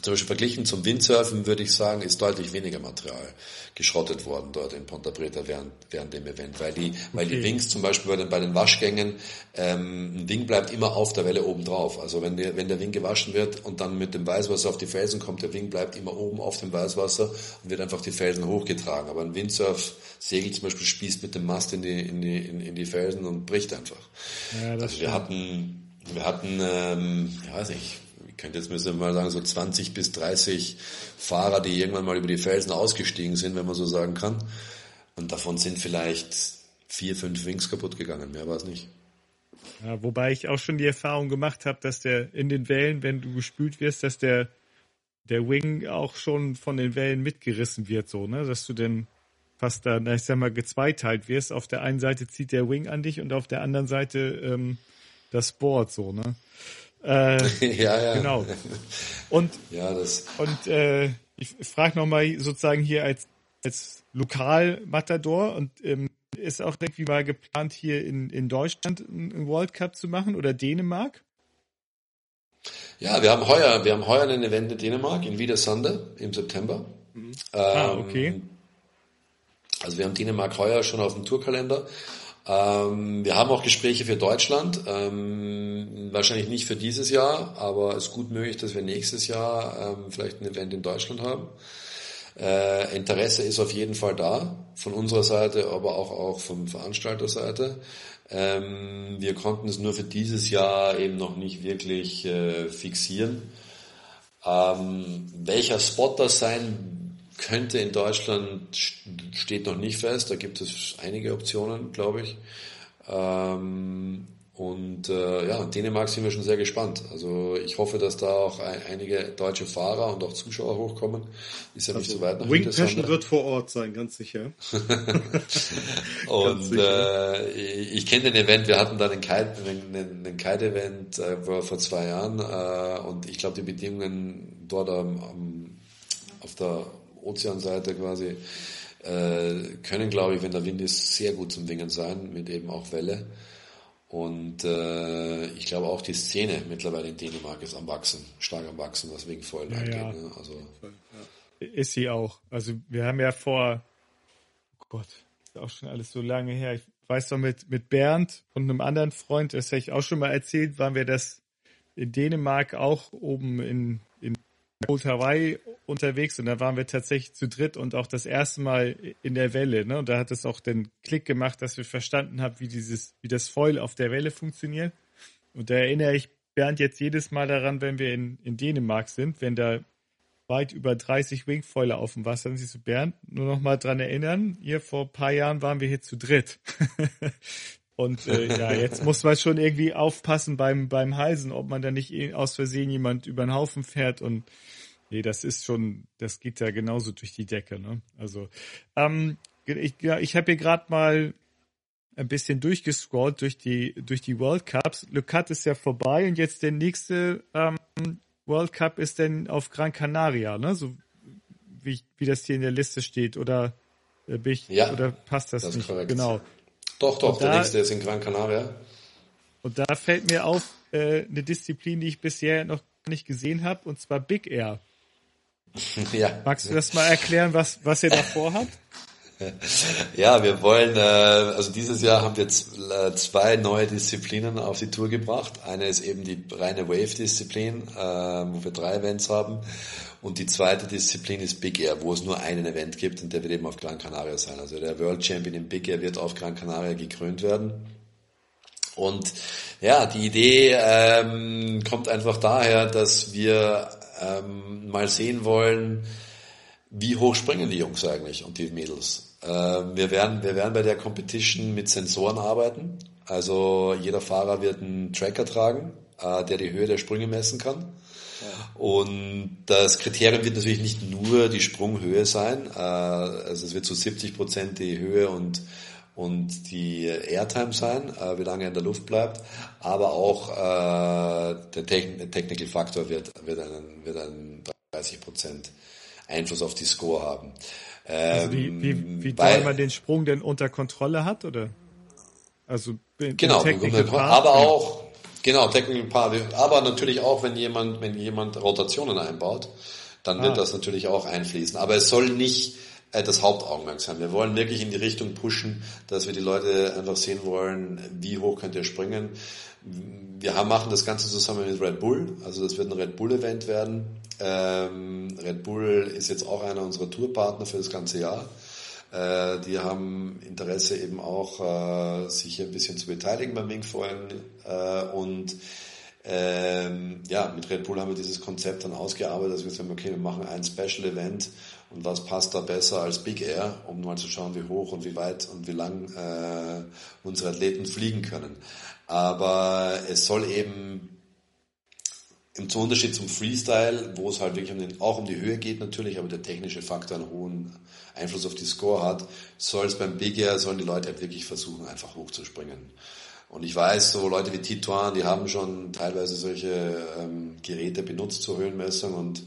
zum Beispiel verglichen zum Windsurfen würde ich sagen, ist deutlich weniger Material geschrottet worden dort in Ponta Preta während, während dem Event, weil die, weil die Wings zum Beispiel bei den, bei den Waschgängen, ähm, ein Wing bleibt immer auf der Welle oben drauf. Also wenn der, wenn der Wing gewaschen wird und dann mit dem Weißwasser auf die Felsen kommt, der Wing bleibt immer oben auf dem Weißwasser und wird einfach die Felsen hochgetragen. Aber ein Windsurf Segel zum Beispiel spießt mit dem Mast in die, in die, in, in die Felsen und bricht einfach. Ja, also wir hatten, wir hatten, ähm, ich weiß nicht, könnte jetzt mal sagen, so 20 bis 30 Fahrer, die irgendwann mal über die Felsen ausgestiegen sind, wenn man so sagen kann. Und davon sind vielleicht vier, fünf Wings kaputt gegangen, mehr war es nicht. Ja, wobei ich auch schon die Erfahrung gemacht habe, dass der in den Wellen, wenn du gespült wirst, dass der, der Wing auch schon von den Wellen mitgerissen wird, so, ne? Dass du denn fast da, ich sag mal, gezweiteilt wirst. Auf der einen Seite zieht der Wing an dich und auf der anderen Seite ähm, das Board, so, ne? Äh, [laughs] ja, ja. Genau. Und, ja, das. und äh, ich frage nochmal sozusagen hier als, als Lokalmatador und ähm, ist auch irgendwie mal geplant, hier in, in Deutschland einen World Cup zu machen oder Dänemark? Ja, wir haben heuer, wir haben heuer ein Event in Dänemark, in Wiedersande im September. Mhm. ah, okay. Ähm, also wir haben Dänemark heuer schon auf dem Tourkalender. Ähm, wir haben auch Gespräche für Deutschland, ähm, wahrscheinlich nicht für dieses Jahr, aber es ist gut möglich, dass wir nächstes Jahr ähm, vielleicht ein Event in Deutschland haben. Äh, Interesse ist auf jeden Fall da, von unserer Seite, aber auch, auch von Veranstalterseite. Ähm, wir konnten es nur für dieses Jahr eben noch nicht wirklich äh, fixieren. Ähm, welcher Spot das sein könnte in Deutschland, steht noch nicht fest, da gibt es einige Optionen, glaube ich. Ähm, und äh, ja, in Dänemark sind wir schon sehr gespannt. Also ich hoffe, dass da auch ein, einige deutsche Fahrer und auch Zuschauer hochkommen. Ist ja also nicht so weit nach Wing Passion wird vor Ort sein, ganz sicher. [laughs] [laughs] und Äh, ich kenne den Event, wir hatten da einen Kite, Kite-Event äh, vor, vor zwei Jahren äh, und ich glaube, die Bedingungen dort am, am, auf der Ozeanseite quasi, äh, können, glaube ich, wenn der Wind ist, sehr gut zum Wingen sein, mit eben auch Welle. Und äh, ich glaube auch die Szene mittlerweile in Dänemark ist am Wachsen, stark am Wachsen, was wegen Vollen ja, angeht. Ja. Ne? Also. Ist sie auch. Also wir haben ja vor, oh Gott, ist auch schon alles so lange her. Ich weiß noch mit, mit Bernd und einem anderen Freund, das habe ich auch schon mal erzählt, waren wir das in Dänemark auch oben in Old Hawaii unterwegs und da waren wir tatsächlich zu dritt und auch das erste Mal in der Welle. Ne? Und da hat es auch den Klick gemacht, dass wir verstanden haben, wie dieses, wie das Foil auf der Welle funktioniert. Und da erinnere ich Bernd jetzt jedes Mal daran, wenn wir in, in Dänemark sind, wenn da weit über 30 Wingfoiler auf dem Wasser sind. Siehst du, Bernd, nur noch mal dran erinnern, hier vor ein paar Jahren waren wir hier zu dritt. [laughs] Und äh, ja, jetzt muss man schon irgendwie aufpassen beim, beim Halsen, ob man da nicht aus Versehen jemand über den Haufen fährt und nee, das ist schon, das geht ja genauso durch die Decke. Ne? Also ähm, ich, ja, ich habe hier gerade mal ein bisschen durchgescrollt durch die durch die World Cups. Le Cut ist ja vorbei und jetzt der nächste ähm, World Cup ist denn auf Gran Canaria, ne? So wie, wie das hier in der Liste steht oder äh, bin ich, ja, oder passt das, das nicht? Korrekt. Genau. Doch, doch, und der da, nächste ist in Gran Canaria. Und da fällt mir auf, äh, eine Disziplin, die ich bisher noch nicht gesehen habe, und zwar Big Air. [laughs] Ja. Magst du das mal erklären, was, was ihr da vorhabt? [laughs] Ja, wir wollen, äh, also dieses Jahr haben wir äh, zwei neue Disziplinen auf die Tour gebracht. Eine ist eben die reine Wave-Disziplin, äh, wo wir drei Events haben. Und die zweite Disziplin ist Big Air, wo es nur einen Event gibt und der wird eben auf Gran Canaria sein. Also der World Champion im Big Air wird auf Gran Canaria gekrönt werden. Und ja, die Idee ähm, kommt einfach daher, dass wir ähm, mal sehen wollen, wie hoch springen die Jungs eigentlich und die Mädels. Ähm, wir, werden, wir werden bei der Competition mit Sensoren arbeiten. Also jeder Fahrer wird einen Tracker tragen, äh, der die Höhe der Sprünge messen kann. Und das Kriterium wird natürlich nicht nur die Sprunghöhe sein, äh, also es wird zu 70 Prozent die Höhe und und die Airtime sein, äh, wie lange er in der Luft bleibt, aber auch der Technical Faktor wird, wird, einen, wird einen 30 Prozent Einfluss auf die Score haben. Ähm, also wie, wie, wie weil, man den Sprung denn unter Kontrolle hat, oder? Also genau, aber auch genau Technical Part, aber natürlich auch, wenn jemand wenn jemand Rotationen einbaut, dann ah. wird das natürlich auch einfließen. Aber es soll nicht äh, das Hauptaugenmerk sein. Wir wollen wirklich in die Richtung pushen, dass wir die Leute einfach sehen wollen, wie hoch könnt ihr springen. Wir haben, machen das Ganze zusammen mit Red Bull, also das wird ein Red Bull Event werden. Ähm, Red Bull ist jetzt auch einer unserer Tourpartner für das ganze Jahr. Äh, die haben Interesse eben auch, äh, sich ein bisschen zu beteiligen beim Wingfoilen äh, und ähm, ja, mit Red Bull haben wir dieses Konzept dann ausgearbeitet, dass wir sagen, okay, wir machen ein Special Event und was passt da besser als Big Air, um mal zu schauen, wie hoch und wie weit und wie lang äh, unsere Athleten fliegen können. Aber es soll eben im Unterschied zum Freestyle, wo es halt wirklich um den, auch um die Höhe geht natürlich, aber der technische Faktor einen hohen Einfluss auf die Score hat, soll es beim Big Air, sollen die Leute halt wirklich versuchen, einfach hochzuspringen. Und ich weiß, so Leute wie Tituan, die haben schon teilweise solche ähm, Geräte benutzt zur Höhenmessung und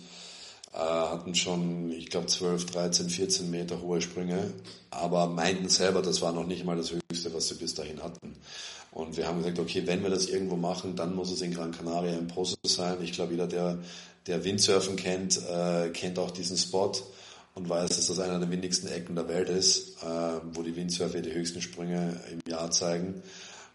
äh, hatten schon, ich glaube, 12, 13, 14 Meter hohe Sprünge, aber meinten selber, das war noch nicht mal das Höchste, was sie bis dahin hatten. Und wir haben gesagt, okay, wenn wir das irgendwo machen, dann muss es in Gran Canaria im Pozo sein. Ich glaube, jeder, der, der Windsurfen kennt, äh, kennt auch diesen Spot und weiß, dass das einer der windigsten Ecken der Welt ist, äh, wo die Windsurfer die höchsten Sprünge im Jahr zeigen.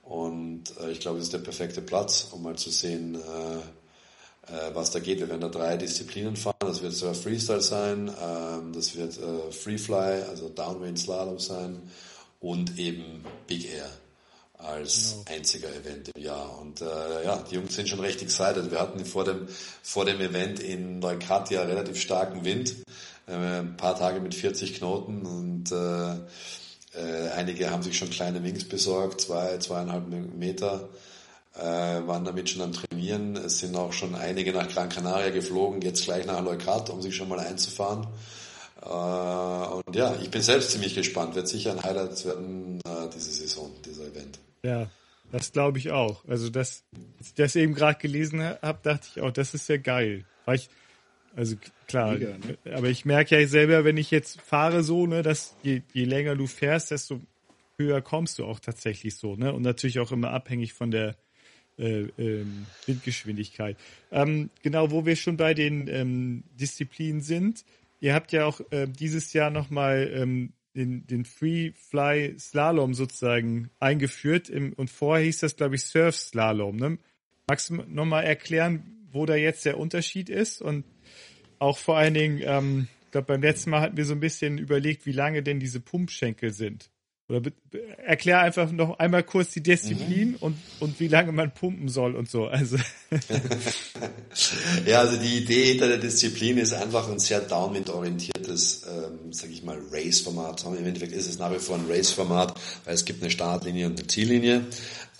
Und äh, ich glaube, es ist der perfekte Platz, um mal zu sehen, äh, äh, was da geht. Wir werden da drei Disziplinen fahren. Das wird sogar Freestyle sein, ähm, das wird äh, Freefly, also Downwind Slalom sein und eben Big Air als genau. einziger Event im Jahr. Und äh, ja, die Jungs sind schon recht excited. Wir hatten vor dem, vor dem Event in Neukatia relativ starken Wind, äh, ein paar Tage mit 40 Knoten und äh, äh, einige haben sich schon kleine Wings besorgt, zwei, zweieinhalb Meter äh, waren damit schon am Trainieren. Es sind auch schon einige nach Gran Canaria geflogen, jetzt gleich nach Leucata, um sich schon mal einzufahren. Äh, und ja, ich bin selbst ziemlich gespannt. Wird sicher ein Highlight werden äh, diese Saison, dieser Event. Ja, das glaube ich auch. Also das, als ich das eben gerade gelesen habe, dachte ich auch, das ist ja geil. Weil ich, also klar, Mega, ne? aber ich merke ja selber, wenn ich jetzt fahre so, ne, dass je, je länger du fährst, desto höher kommst du auch tatsächlich so, ne? Und natürlich auch immer abhängig von der äh, ähm, Windgeschwindigkeit. Ähm, genau, wo wir schon bei den ähm, Disziplinen sind. Ihr habt ja auch äh, dieses Jahr nochmal ähm, den, den Free Fly Slalom sozusagen eingeführt im, und vorher hieß das, glaube ich, Surf Slalom. Ne? Magst du nochmal erklären, wo da jetzt der Unterschied ist und auch vor allen Dingen, ähm, ich glaube, beim letzten Mal hatten wir so ein bisschen überlegt, wie lange denn diese Pumpschenkel sind. Oder erklär einfach noch einmal kurz die Disziplin mhm. und, und wie lange man pumpen soll und so. Also. [laughs] ja, also die Idee hinter der Disziplin ist einfach ein sehr downwind-orientiertes, ähm, sage ich mal, Race-Format. Im Endeffekt ist es nach wie vor ein Race-Format, weil es gibt eine Startlinie und eine Ziellinie.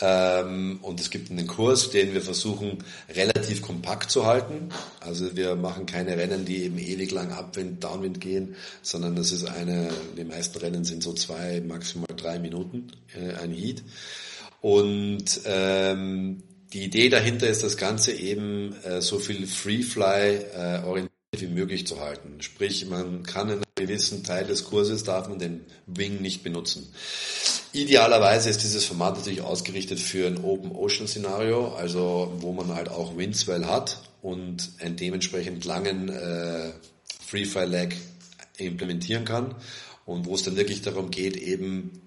Ähm, und es gibt einen Kurs, den wir versuchen relativ kompakt zu halten. Also wir machen keine Rennen, die eben ewig lang Abwind, Downwind gehen, sondern das ist eine, die meisten Rennen sind so zwei, maximal drei Minuten äh, ein Heat. Und ähm, die Idee dahinter ist, das Ganze eben äh, so viel Free-Fly äh, orientiert wie möglich zu halten. Sprich, man kann in einem gewissen Teil des Kurses darf man den Wing nicht benutzen. Idealerweise ist dieses Format natürlich ausgerichtet für ein Open Ocean Szenario, also wo man halt auch Windswell hat und einen dementsprechend langen äh, Free-Fly-Lag implementieren kann und wo es dann wirklich darum geht, eben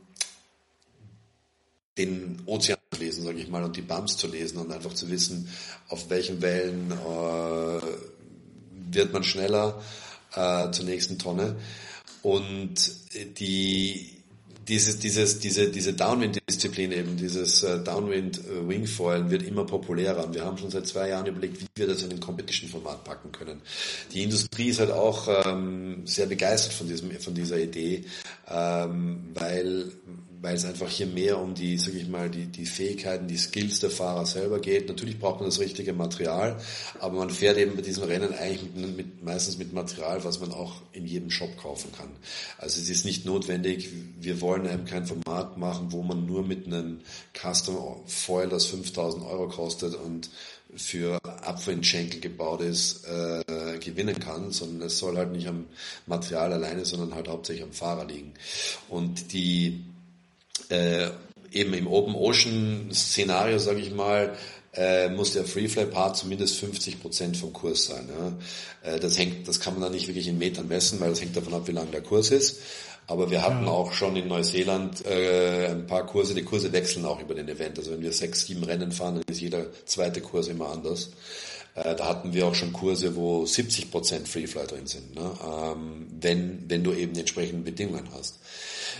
den Ozean zu lesen, sage ich mal, und die Bumps zu lesen und einfach zu wissen, auf welchen Wellen äh, wird man schneller äh, zur nächsten Tonne. Und die dieses, dieses, diese, diese Downwind-Disziplin eben, dieses äh, Downwind-Wingfoilen wird immer populärer und wir haben schon seit zwei Jahren überlegt, wie wir das in ein Competition-Format packen können. Die Industrie ist halt auch ähm, sehr begeistert von, diesem, von dieser Idee, ähm, weil weil es einfach hier mehr um die, sag ich mal, die, die Fähigkeiten, die Skills der Fahrer selber geht. Natürlich braucht man das richtige Material, aber man fährt eben bei diesen Rennen eigentlich mit, mit, meistens mit Material, was man auch in jedem Shop kaufen kann. Also es ist nicht notwendig, wir wollen eben kein Format machen, wo man nur mit einem Custom Foil, das 5000 Euro kostet und für Apfelschenkel gebaut ist, äh, gewinnen kann, sondern es soll halt nicht am Material alleine, sondern halt hauptsächlich am Fahrer liegen. Und die äh, eben im Open Ocean Szenario, sage ich mal, äh, muss der Freefly Part zumindest 50 Prozent vom Kurs sein. Ja. Äh, das hängt, das kann man dann nicht wirklich in Metern messen, weil das hängt davon ab, wie lang der Kurs ist. Aber wir hatten ja. auch schon in Neuseeland äh, ein paar Kurse. Die Kurse wechseln auch über den Event. Also wenn wir sechs, sieben Rennen fahren, dann ist jeder zweite Kurs immer anders. Äh, da hatten wir auch schon Kurse, wo 70 Prozent Freefly drin sind, ne? ähm, wenn, wenn du eben die entsprechenden Bedingungen hast.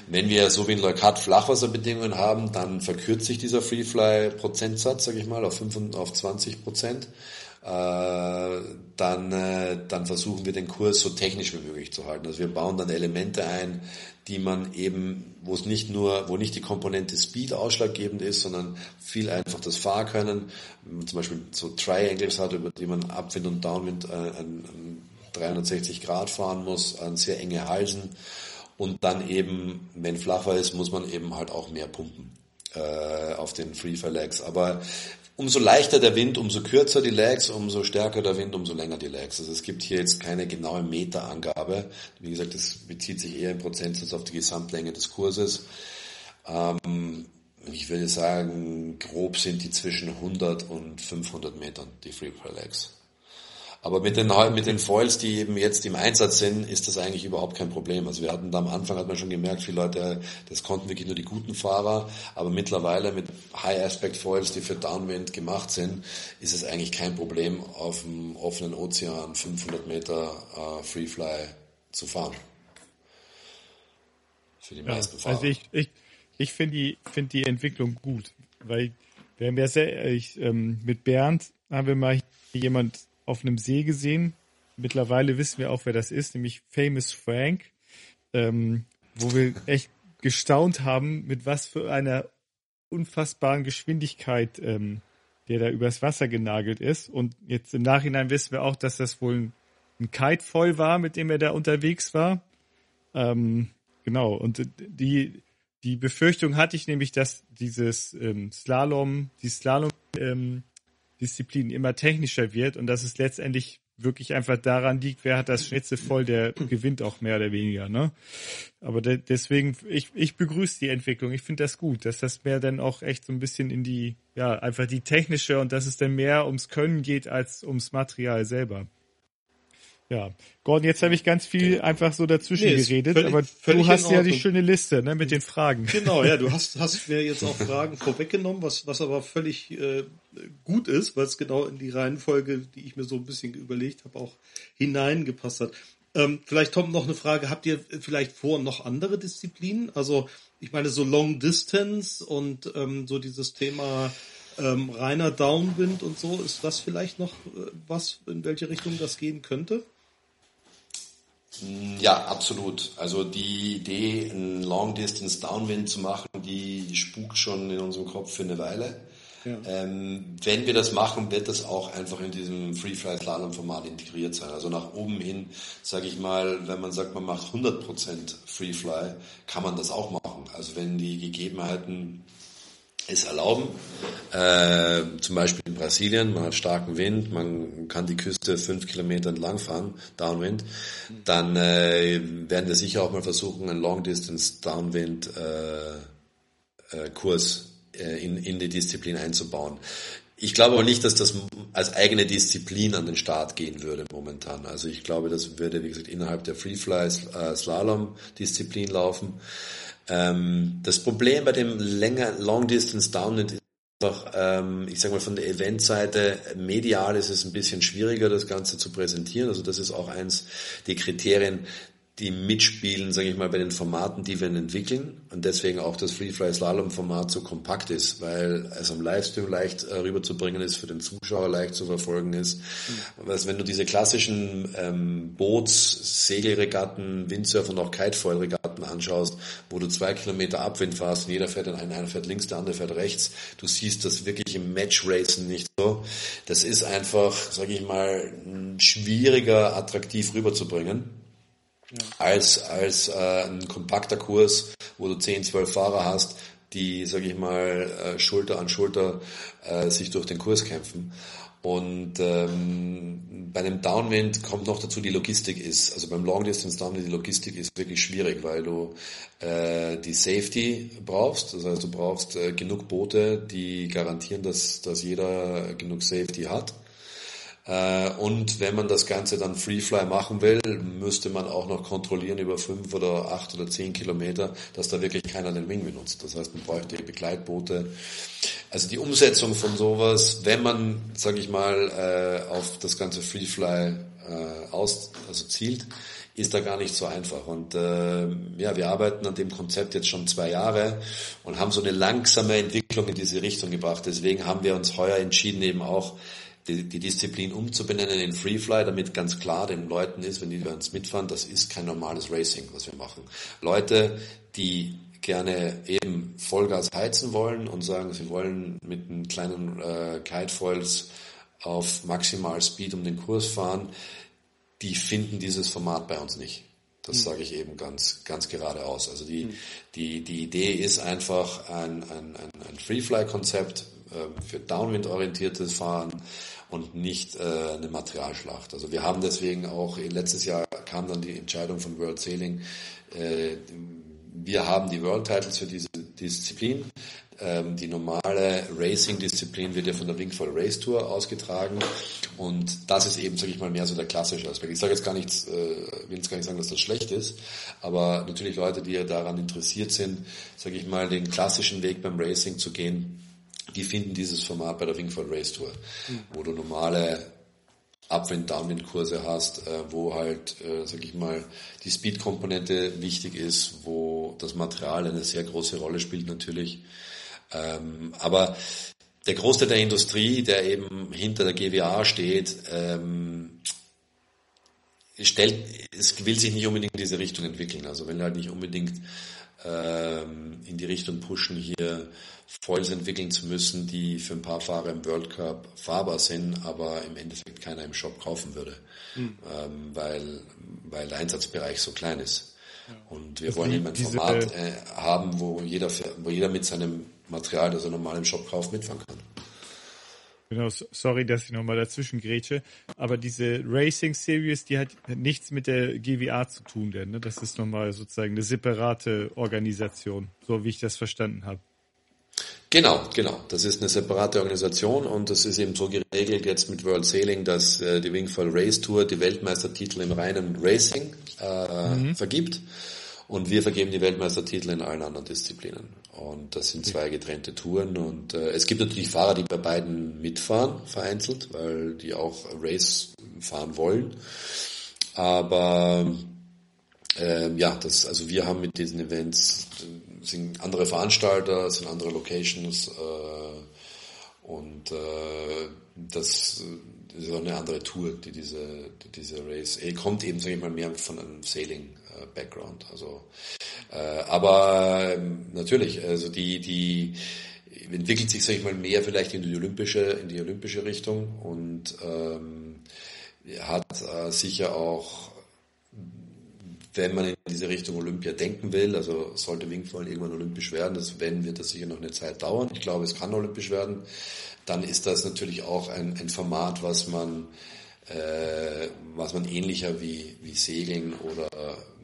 Wenn wir so wie in Leukat Flachwasserbedingungen haben, dann verkürzt sich dieser Freefly-Prozentsatz, sage ich mal, auf, 5, auf 20 Prozent. Äh, dann, äh, dann versuchen wir den Kurs so technisch wie möglich zu halten. Also wir bauen dann Elemente ein, die man eben, wo es nicht nur, wo nicht die Komponente Speed ausschlaggebend ist, sondern viel einfach das Fahrkönnen, wenn man zum Beispiel so Triangles hat, über die man Abwind und Downwind äh, an, an 360 Grad fahren muss, an sehr enge Halsen und dann eben, wenn flacher ist, muss man eben halt auch mehr pumpen äh, auf den Free Legs. Aber umso leichter der Wind, umso kürzer die Legs, umso stärker der Wind, umso länger die Legs. Also es gibt hier jetzt keine genaue Meterangabe. Wie gesagt, das bezieht sich eher im Prozentsatz auf die Gesamtlänge des Kurses. Ähm, ich würde sagen, grob sind die zwischen 100 und 500 Metern, die Free Legs. Aber mit den, mit den Foils, die eben jetzt im Einsatz sind, ist das eigentlich überhaupt kein Problem. Also wir hatten da am Anfang, hat man schon gemerkt, viele Leute, das konnten wirklich nur die guten Fahrer. Aber mittlerweile mit High Aspect Foils, die für Downwind gemacht sind, ist es eigentlich kein Problem, auf dem offenen Ozean 500 Meter äh, Freefly zu fahren. Für die ja, meisten Fahrer. Also ich, ich, ich finde die, finde die Entwicklung gut, weil wir haben ja sehr, ich, ähm, mit Bernd haben wir mal jemand auf einem See gesehen. Mittlerweile wissen wir auch, wer das ist, nämlich Famous Frank, ähm, wo wir echt gestaunt haben, mit was für einer unfassbaren Geschwindigkeit ähm, der da übers Wasser genagelt ist. Und jetzt im Nachhinein wissen wir auch, dass das wohl ein, ein Kite voll war, mit dem er da unterwegs war. Ähm, genau. Und die, die Befürchtung hatte ich nämlich, dass dieses ähm, Slalom, die Slalom ähm, Disziplin immer technischer wird und dass es letztendlich wirklich einfach daran liegt, wer hat das Schnitzel voll, der gewinnt auch mehr oder weniger. Ne? Aber de deswegen, ich, ich begrüße die Entwicklung. Ich finde das gut, dass das mehr dann auch echt so ein bisschen in die, ja, einfach die technische und dass es dann mehr ums Können geht als ums Material selber. Ja, Gordon, jetzt habe ich ganz viel einfach so dazwischen nee, geredet, völlig, aber völlig du hast ja die schöne Liste ne, mit den Fragen. Genau, ja, du [laughs] hast, hast mir jetzt auch Fragen vorweggenommen, was, was aber völlig äh, gut ist, weil es genau in die Reihenfolge, die ich mir so ein bisschen überlegt habe, auch hineingepasst hat. Ähm, vielleicht Tom noch eine Frage, habt ihr vielleicht vor noch andere Disziplinen? Also ich meine so Long Distance und ähm, so dieses Thema ähm, reiner Downwind und so, ist das vielleicht noch äh, was, in welche Richtung das gehen könnte? Ja, absolut. Also die Idee, ein Long Distance Downwind zu machen, die, die spukt schon in unserem Kopf für eine Weile. Ja. Ähm, wenn wir das machen, wird das auch einfach in diesem Free Flight Slalom Format integriert sein. Also nach oben hin, sage ich mal, wenn man sagt, man macht 100% Free Fly, kann man das auch machen. Also wenn die Gegebenheiten es erlauben. Äh, zum Beispiel in Brasilien, man hat starken Wind, man kann die Küste fünf Kilometer entlang fahren, Downwind. Dann äh, werden wir sicher auch mal versuchen, einen Long Distance Downwind äh, äh, Kurs äh, in, in die Disziplin einzubauen. ich glaube aber nicht, dass das als eigene Disziplin an den Start gehen würde momentan. Also ich glaube, das würde, wie gesagt, innerhalb der Freefly äh, Slalom Disziplin laufen. Ähm, das Problem bei dem länger Long Distance Downwind ist einfach, ähm, ich sage mal von der Eventseite, medial ist es ein bisschen schwieriger, das Ganze zu präsentieren. Also das ist auch eins der Kriterien, die mitspielen, sage ich mal, bei den Formaten, die wir entwickeln und deswegen auch das Freefly Slalom Format so kompakt ist, weil es am Livestream leicht äh, rüberzubringen ist, für den Zuschauer leicht zu verfolgen ist. Mhm. Also wenn du diese klassischen ähm, Boots, Segelregatten, Windsurf und auch Kitefoil-Regatten anschaust, wo du zwei Kilometer Abwind fährst und jeder fährt in einen, einer fährt links, der andere fährt rechts, du siehst das wirklich im Match-Racen nicht so. Das ist einfach, sage ich mal, schwieriger attraktiv rüberzubringen als, als äh, ein kompakter Kurs, wo du 10, 12 Fahrer hast, die, sage ich mal, äh, Schulter an Schulter äh, sich durch den Kurs kämpfen. Und ähm, bei einem Downwind kommt noch dazu, die Logistik ist, also beim Long Distance Downwind, die Logistik ist wirklich schwierig, weil du äh, die Safety brauchst. Das heißt, du brauchst äh, genug Boote, die garantieren, dass, dass jeder genug Safety hat. Äh, und wenn man das Ganze dann Freefly machen will, müsste man auch noch kontrollieren über fünf oder acht oder zehn Kilometer, dass da wirklich keiner den Wing benutzt. Das heißt, man bräuchte Begleitboote. Also die Umsetzung von sowas, wenn man, sage ich mal, äh, auf das ganze Freefly äh, aus, also zielt, ist da gar nicht so einfach. Und äh, ja, wir arbeiten an dem Konzept jetzt schon zwei Jahre und haben so eine langsame Entwicklung in diese Richtung gebracht. Deswegen haben wir uns heuer entschieden, eben auch die, die Disziplin umzubenennen in Freefly, damit ganz klar den Leuten ist, wenn die bei uns mitfahren, das ist kein normales Racing, was wir machen. Leute, die gerne eben Vollgas heizen wollen und sagen, sie wollen mit einem kleinen äh, Kitefoils auf maximal Speed um den Kurs fahren, die finden dieses Format bei uns nicht. Das mhm. sage ich eben ganz, ganz geradeaus. Also die, mhm. die, die Idee ist einfach ein, ein, ein, ein Freefly-Konzept äh, für Downwind-orientiertes Fahren und nicht äh, eine Materialschlacht. Also wir haben deswegen auch, letztes Jahr kam dann die Entscheidung von World Sailing, äh, wir haben die World Titles für diese Disziplin. Ähm, die normale Racing-Disziplin wird ja von der Wingfall Race Tour ausgetragen und das ist eben, sage ich mal, mehr so der klassische Aspekt. Ich sage jetzt gar nichts, äh, will jetzt gar nicht sagen, dass das schlecht ist, aber natürlich Leute, die ja daran interessiert sind, sage ich mal, den klassischen Weg beim Racing zu gehen, die finden dieses Format bei der Wingfoil Race Tour, mhm. wo du normale Upwind-Downwind-Kurse hast, äh, wo halt, äh, sag ich mal, die Speed-Komponente wichtig ist, wo das Material eine sehr große Rolle spielt natürlich. Ähm, aber der Großteil der Industrie, der eben hinter der GWA steht, ähm, stellt, es will sich nicht unbedingt in diese Richtung entwickeln. Also will halt nicht unbedingt ähm, in die Richtung pushen, hier Foils entwickeln zu müssen, die für ein paar Fahrer im World Cup fahrbar sind, aber im Endeffekt keiner im Shop kaufen würde, mhm. ähm, weil, weil der Einsatzbereich so klein ist. Ja. Und wir das wollen eben ein Format äh, haben, wo jeder, wo jeder mit seinem Material, das er normal im Shop kauft, mitfahren kann. Genau, sorry, dass ich nochmal dazwischen grätsche, aber diese Racing Series, die hat nichts mit der GWA zu tun, denn ne? das ist nochmal sozusagen eine separate Organisation, so wie ich das verstanden habe. Genau, genau. Das ist eine separate Organisation und das ist eben so geregelt jetzt mit World Sailing, dass äh, die Wingfall Race Tour die Weltmeistertitel im reinen Racing äh, mhm. vergibt und wir vergeben die Weltmeistertitel in allen anderen Disziplinen. Und das sind zwei getrennte Touren und äh, es gibt natürlich Fahrer, die bei beiden mitfahren, vereinzelt, weil die auch Race fahren wollen. Aber äh, ja, das, also wir haben mit diesen Events sind andere Veranstalter, sind andere Locations äh, und äh, das ist auch eine andere Tour, die diese, die diese Race, er kommt eben, sage ich mal, mehr von einem Sailing-Background. Also, äh, aber ähm, natürlich, also die, die entwickelt sich, sage ich mal, mehr vielleicht in die olympische, in die olympische Richtung und ähm, hat äh, sicher auch wenn man in diese Richtung Olympia denken will, also sollte Wingfallen irgendwann olympisch werden, das wenn wird das sicher noch eine Zeit dauern. Ich glaube, es kann olympisch werden. Dann ist das natürlich auch ein, ein Format, was man äh, was man ähnlicher wie, wie Segeln oder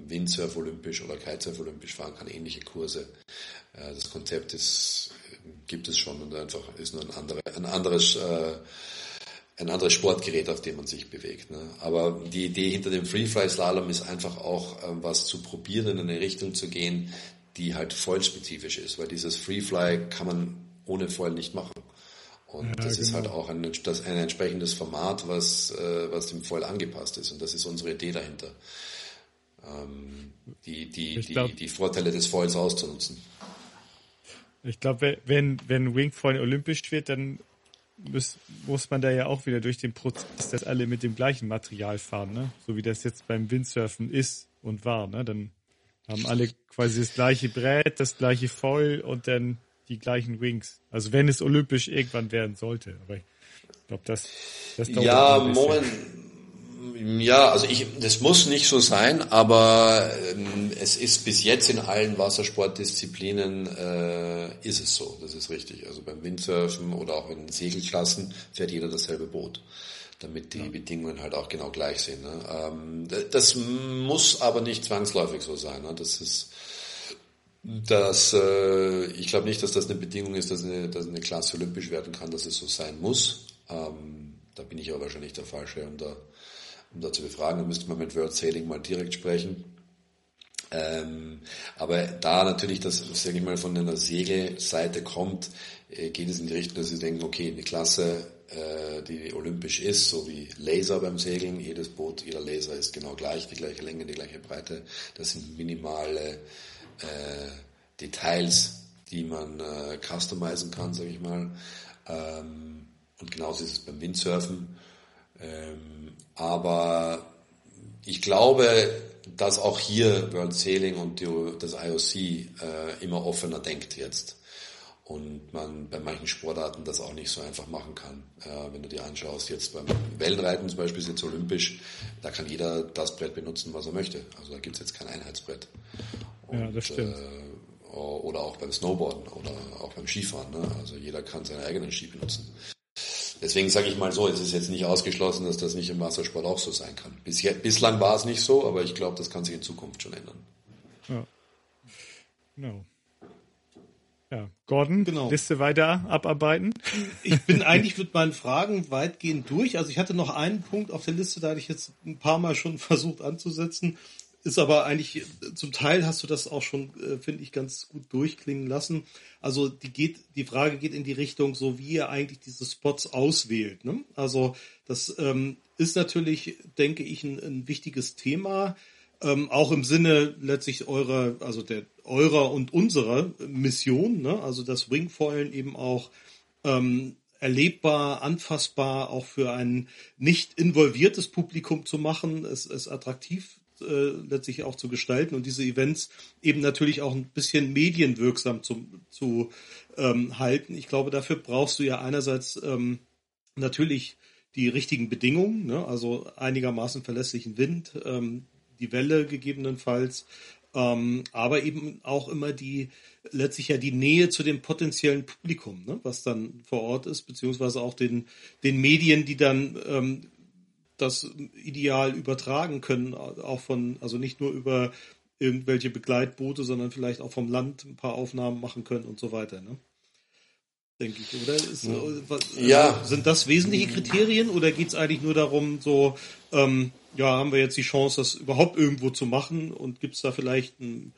Windsurf olympisch oder Kitesurf olympisch fahren kann, ähnliche Kurse. Äh, das Konzept ist gibt es schon und einfach ist nur ein, andere, ein anderes äh, ein anderes Sportgerät, auf dem man sich bewegt. Ne? Aber die Idee hinter dem Freefly-Slalom ist einfach auch, ähm, was zu probieren, in eine Richtung zu gehen, die halt vollspezifisch ist, weil dieses Freefly kann man ohne Foil nicht machen. Und ja, das genau. ist halt auch ein, das, ein entsprechendes Format, was, äh, was dem Foil angepasst ist. Und das ist unsere Idee dahinter. Ähm, die, die, die, glaub, die Vorteile des Foils auszunutzen. Ich glaube, wenn, wenn Wingfoil olympisch wird, dann muss, muss man da ja auch wieder durch den Prozess, dass alle mit dem gleichen Material fahren, ne? So wie das jetzt beim Windsurfen ist und war, ne? Dann haben alle quasi das gleiche Brett, das gleiche Foil und dann die gleichen Wings. Also wenn es olympisch irgendwann werden sollte. Aber ich glaube, das, das dauert Ja, Moment. Ja, also ich, das muss nicht so sein, aber ähm, es ist bis jetzt in allen Wassersportdisziplinen äh, ist es so. Das ist richtig. Also beim Windsurfen oder auch in Segelklassen fährt jeder dasselbe Boot, damit die ja. Bedingungen halt auch genau gleich sind. Ne? Ähm, das muss aber nicht zwangsläufig so sein. Ne? Das ist dass äh, ich glaube nicht, dass das eine Bedingung ist, dass eine, dass eine Klasse olympisch werden kann, dass es so sein muss. Ähm, da bin ich aber wahrscheinlich der Falsche, um da um da zu befragen. Da müsste man mit World Sailing mal direkt sprechen. Ähm, aber da natürlich das, sage ich mal, von einer Segelseite kommt, äh, geht es in die Richtung, dass sie denken, okay, eine Klasse, äh, die olympisch ist, so wie Laser beim Segeln, jedes Boot, jeder Laser ist genau gleich, die gleiche Länge, die gleiche Breite. Das sind minimale äh, Details, die man äh, customizen kann, sage ich mal. Ähm, und genauso ist es beim Windsurfen. Ähm, aber ich glaube, dass auch hier World Sailing und die, das IOC äh, immer offener denkt jetzt. Und man bei manchen Sportarten das auch nicht so einfach machen kann. Äh, wenn du dir anschaust, jetzt beim Wellenreiten zum Beispiel ist jetzt olympisch, da kann jeder das Brett benutzen, was er möchte. Also da gibt es jetzt kein Einheitsbrett. Und, ja, das stimmt. Äh, oder auch beim Snowboarden oder auch beim Skifahren. Ne? Also jeder kann seine eigenen Ski benutzen. Deswegen sage ich mal so, es ist jetzt nicht ausgeschlossen, dass das nicht im Wassersport auch so sein kann. Bis, bislang war es nicht so, aber ich glaube, das kann sich in Zukunft schon ändern. Ja. Genau. Ja, Gordon, genau. Liste weiter abarbeiten. Ich bin [laughs] eigentlich mit meinen Fragen weitgehend durch. Also ich hatte noch einen Punkt auf der Liste, da hatte ich jetzt ein paar Mal schon [laughs] versucht anzusetzen ist aber eigentlich, zum Teil hast du das auch schon, äh, finde ich, ganz gut durchklingen lassen. Also die geht, die Frage geht in die Richtung, so wie ihr eigentlich diese Spots auswählt. Ne? Also das ähm, ist natürlich, denke ich, ein, ein wichtiges Thema. Ähm, auch im Sinne letztlich eurer, also der eurer und unserer Mission, ne? also das Wingfoilen eben auch ähm, erlebbar, anfassbar, auch für ein nicht involviertes Publikum zu machen, es, es attraktiv äh, letztlich auch zu gestalten und diese Events eben natürlich auch ein bisschen medienwirksam zu, zu ähm, halten. Ich glaube, dafür brauchst du ja einerseits ähm, natürlich die richtigen Bedingungen, ne? also einigermaßen verlässlichen Wind, ähm, die Welle gegebenenfalls, ähm, aber eben auch immer die letztlich ja die Nähe zu dem potenziellen Publikum, ne? was dann vor Ort ist, beziehungsweise auch den, den Medien, die dann ähm, das ideal übertragen können, auch von, also nicht nur über irgendwelche Begleitboote, sondern vielleicht auch vom Land ein paar Aufnahmen machen können und so weiter. Ne? Denke ich, oder? Ist, was, ja. Sind das wesentliche Kriterien oder geht es eigentlich nur darum, so, ähm, ja, haben wir jetzt die Chance, das überhaupt irgendwo zu machen und gibt es da vielleicht ein,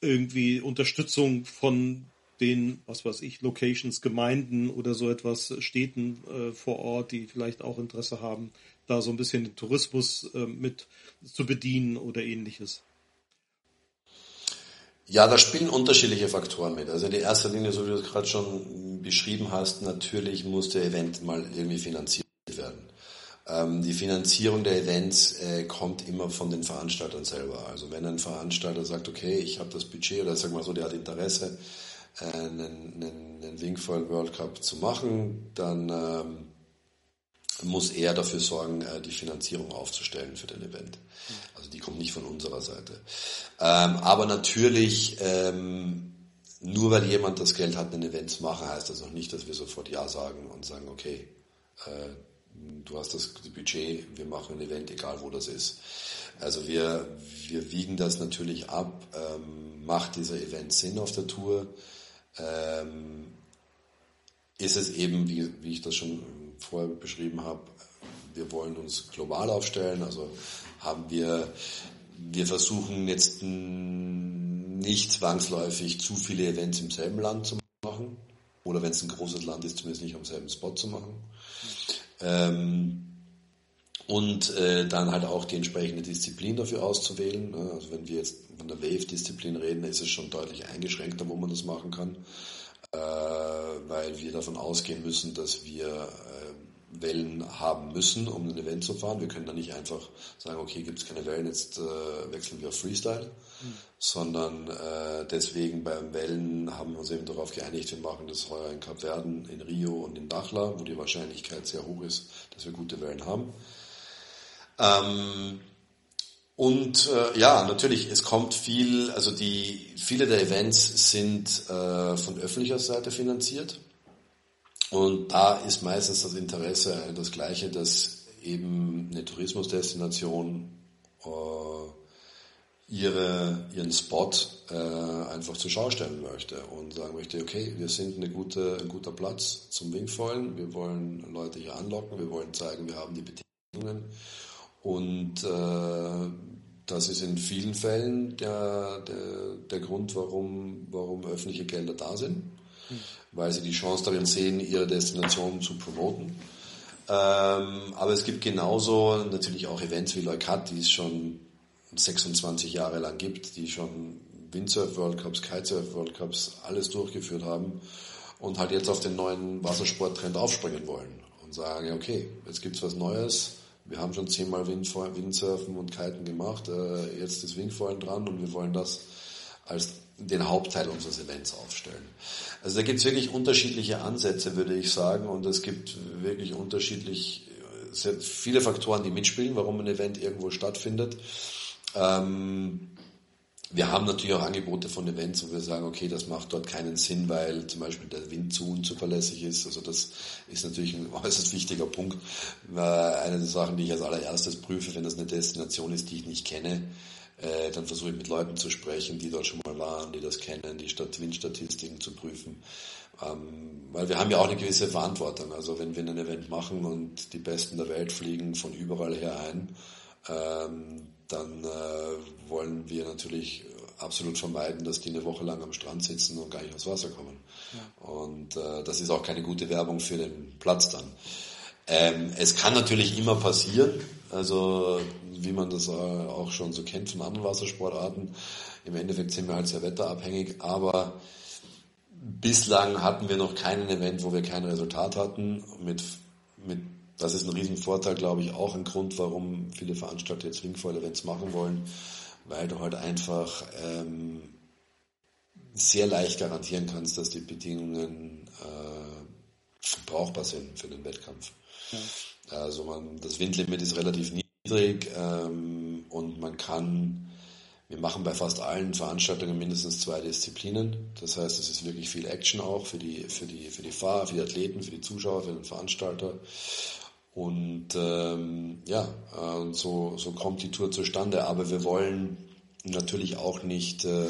irgendwie Unterstützung von den, was weiß ich, Locations, Gemeinden oder so etwas, Städten äh, vor Ort, die vielleicht auch Interesse haben, da so ein bisschen den Tourismus äh, mit zu bedienen oder ähnliches? Ja, da spielen unterschiedliche Faktoren mit. Also in erster Linie, so wie du es gerade schon beschrieben hast, natürlich muss der Event mal irgendwie finanziert werden. Ähm, die Finanzierung der Events äh, kommt immer von den Veranstaltern selber. Also wenn ein Veranstalter sagt, okay, ich habe das Budget oder sag mal so, der hat Interesse, äh, einen, einen, einen Wingfoil World Cup zu machen, dann ähm, muss er dafür sorgen, äh, die Finanzierung aufzustellen für den Event. Also die kommt nicht von unserer Seite. Ähm, aber natürlich, ähm, nur weil jemand das Geld hat, ein Event zu machen, heißt das noch nicht, dass wir sofort Ja sagen und sagen, okay, äh, du hast das Budget, wir machen ein Event, egal wo das ist. Also wir, wir wiegen das natürlich ab, ähm, macht dieser Event Sinn auf der Tour, ähm, ist es eben, wie, wie ich das schon vorher beschrieben habe, wir wollen uns global aufstellen, also haben wir, wir versuchen jetzt nicht zwangsläufig zu viele Events im selben Land zu machen oder wenn es ein großes Land ist, zumindest nicht am selben Spot zu machen. Ähm, und äh, dann halt auch die entsprechende Disziplin dafür auszuwählen. Also wenn wir jetzt von der Wave-Disziplin reden, ist es schon deutlich eingeschränkter, wo man das machen kann, äh, weil wir davon ausgehen müssen, dass wir äh, Wellen haben müssen, um ein Event zu fahren. Wir können da nicht einfach sagen, okay, gibt es keine Wellen, jetzt äh, wechseln wir auf Freestyle, mhm. sondern äh, deswegen beim Wellen haben wir uns eben darauf geeinigt, wir machen das heuer in Kapverden, in Rio und in Dachla, wo die Wahrscheinlichkeit sehr hoch ist, dass wir gute Wellen haben. Ähm, und äh, ja, natürlich, es kommt viel, also die viele der Events sind äh, von öffentlicher Seite finanziert. Und da ist meistens das Interesse das gleiche, dass eben eine Tourismusdestination äh, ihre, ihren Spot äh, einfach zur Schau stellen möchte und sagen möchte, okay, wir sind eine gute, ein guter Platz zum Wingfoilen, wir wollen Leute hier anlocken, wir wollen zeigen, wir haben die Bedingungen. Und äh, das ist in vielen Fällen der, der, der Grund, warum, warum öffentliche Gelder da sind, mhm. Weil sie die Chance darin sehen, ihre Destination zu promoten. Ähm, aber es gibt genauso natürlich auch Events wie Leukat, die es schon 26 Jahre lang gibt, die schon Windsurf World Cups, Kitesurf World Cups, alles durchgeführt haben und halt jetzt auf den neuen Wassersporttrend aufspringen wollen und sagen, okay, jetzt gibt's was Neues, wir haben schon zehnmal Windsurfen und Kiten gemacht, äh, jetzt ist Wingfoilen dran und wir wollen das als den Hauptteil unseres Events aufstellen. Also da gibt es wirklich unterschiedliche Ansätze, würde ich sagen, und es gibt wirklich unterschiedlich sehr viele Faktoren, die mitspielen, warum ein Event irgendwo stattfindet. Ähm, wir haben natürlich auch Angebote von Events, wo wir sagen, okay, das macht dort keinen Sinn, weil zum Beispiel der Wind zu unzuverlässig ist. Also das ist natürlich ein [laughs] äußerst wichtiger Punkt. Eine der Sachen, die ich als allererstes prüfe, wenn das eine Destination ist, die ich nicht kenne, äh, dann versuche ich mit Leuten zu sprechen, die dort schon mal waren, die das kennen, die Stadt Windstatistiken zu prüfen. Ähm, weil wir haben ja auch eine gewisse Verantwortung. Also wenn wir ein Event machen und die Besten der Welt fliegen von überall her ein, ähm, dann äh, wollen wir natürlich absolut vermeiden, dass die eine Woche lang am Strand sitzen und gar nicht aufs Wasser kommen. Ja. Und äh, das ist auch keine gute Werbung für den Platz dann. Ähm, es kann natürlich immer passieren, also wie man das äh, auch schon so kennt von anderen Wassersportarten. Im Endeffekt sind wir halt sehr wetterabhängig, aber bislang hatten wir noch keinen Event, wo wir kein Resultat hatten mit, mit das ist ein Riesenvorteil, glaube ich, auch ein Grund, warum viele Veranstalter jetzt Wingfoil-Events machen wollen, weil du halt einfach ähm, sehr leicht garantieren kannst, dass die Bedingungen äh, brauchbar sind für den Wettkampf. Ja. Also man, das Windlimit ist relativ niedrig ähm, und man kann, wir machen bei fast allen Veranstaltungen mindestens zwei Disziplinen. Das heißt, es ist wirklich viel Action auch für die, für die, für die Fahrer, für die Athleten, für die Zuschauer, für den Veranstalter. Und ähm, ja, äh, so, so kommt die Tour zustande. Aber wir wollen natürlich auch nicht. Äh,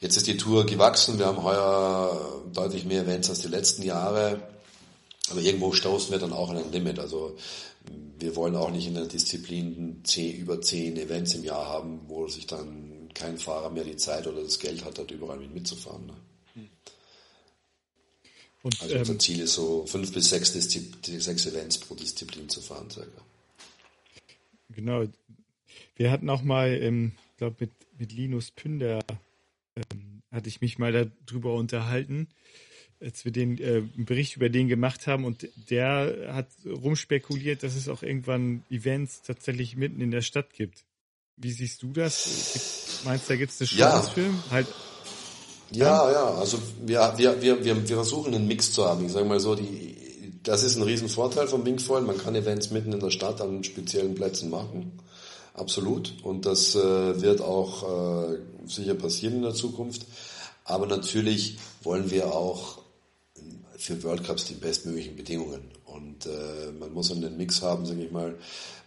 jetzt ist die Tour gewachsen. Wir haben heuer deutlich mehr Events als die letzten Jahre. Aber irgendwo stoßen wir dann auch an ein Limit. Also wir wollen auch nicht in der Disziplin zehn, über zehn Events im Jahr haben, wo sich dann kein Fahrer mehr die Zeit oder das Geld hat, dort überall mit mitzufahren. Ne? Und, also unser ähm, Ziel ist so fünf bis sechs, sechs Events pro Disziplin zu fahren, circa. Genau. Wir hatten auch mal, ähm, glaube mit, mit Linus Pünder ähm, hatte ich mich mal darüber unterhalten, als wir den äh, einen Bericht über den gemacht haben und der hat rumspekuliert, dass es auch irgendwann Events tatsächlich mitten in der Stadt gibt. Wie siehst du das? Meinst du, da gibt es eine Chance ja. für? Halt ja, ja, also wir, wir, wir, wir, wir versuchen einen Mix zu haben. Ich sage mal so, die, das ist ein Riesenvorteil vom Wingfoil. Man kann Events mitten in der Stadt an speziellen Plätzen machen. Absolut. Und das äh, wird auch äh, sicher passieren in der Zukunft. Aber natürlich wollen wir auch für World Cups die bestmöglichen Bedingungen. Und äh, man muss einen Mix haben, sage ich mal.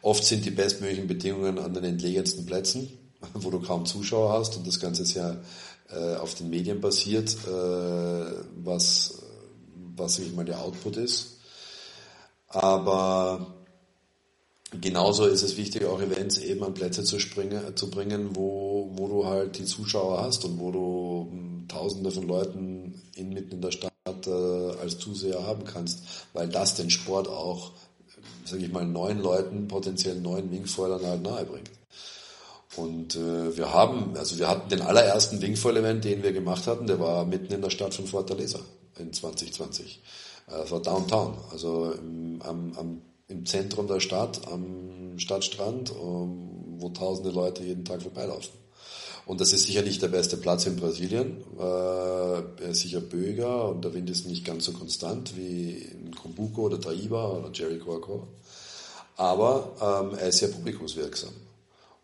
Oft sind die bestmöglichen Bedingungen an den entlegensten Plätzen, [laughs] wo du kaum Zuschauer hast. Und das Ganze ist ja äh, auf den Medien basiert, äh, was, was ich mal der Output ist. Aber genauso ist es wichtig, auch Events eben an Plätze zu, springen, zu bringen, wo, wo du halt die Zuschauer hast und wo du hm, Tausende von Leuten in, mitten in der Stadt als Zuseher haben kannst, weil das den Sport auch, sage ich mal, neuen Leuten, potenziell neuen Wingfoilern halt nahe bringt. Und äh, wir haben, also wir hatten den allerersten Wingfoil-Event, den wir gemacht hatten, der war mitten in der Stadt von Fortaleza in 2020. Äh, das war Downtown, also im, am, am, im Zentrum der Stadt, am Stadtstrand, um, wo tausende Leute jeden Tag vorbeilaufen. Und das ist sicher nicht der beste Platz in Brasilien. Äh, er ist sicher böger und der Wind ist nicht ganz so konstant wie in Kumbuco oder Taiba oder Jericho Aber ähm, er ist sehr publikumswirksam.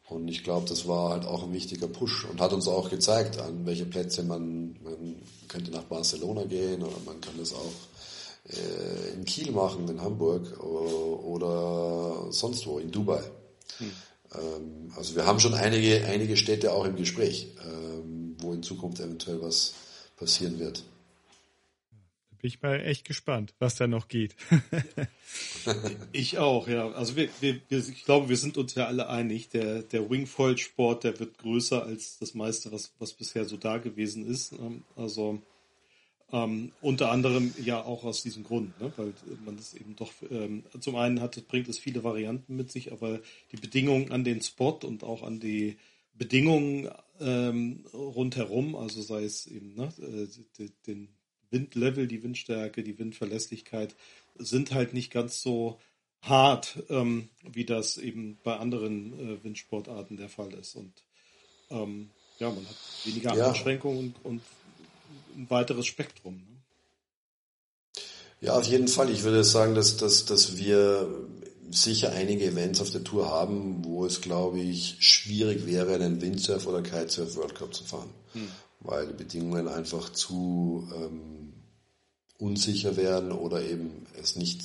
Und ich glaube, das war halt auch ein wichtiger Push und hat uns auch gezeigt, an welche Plätze man, man könnte nach Barcelona gehen oder man kann das auch äh, in Kiel machen, in Hamburg oder sonst wo, in Dubai. Hm. Ähm, also wir haben schon einige, einige Städte auch im Gespräch, ähm, wo in Zukunft eventuell was passieren wird. Bin ich mal echt gespannt, was da noch geht. [laughs] ich auch, ja. Also wir, wir, ich glaube, wir sind uns ja alle einig, der, der Wingfoil-Sport, der wird größer als das meiste, was, was bisher so da gewesen ist. Ähm, also ähm, unter anderem ja auch aus diesem Grund, ne? weil man es eben doch ähm, zum einen hat, bringt es viele Varianten mit sich, aber die Bedingungen an den Spot und auch an die Bedingungen ähm, rundherum, also sei es eben ne, äh, den Windlevel, die Windstärke, die Windverlässlichkeit, sind halt nicht ganz so hart, ähm, wie das eben bei anderen äh, Windsportarten der Fall ist. Und ähm, ja, man hat weniger ja. Einschränkungen und, und ein weiteres Spektrum. Ne? Ja, auf jeden Fall. Ich würde sagen, dass, dass, dass wir sicher einige Events auf der Tour haben, wo es, glaube ich, schwierig wäre, einen Windsurf oder Kitesurf World Cup zu fahren. Hm. Weil die Bedingungen einfach zu ähm, unsicher wären oder eben es nicht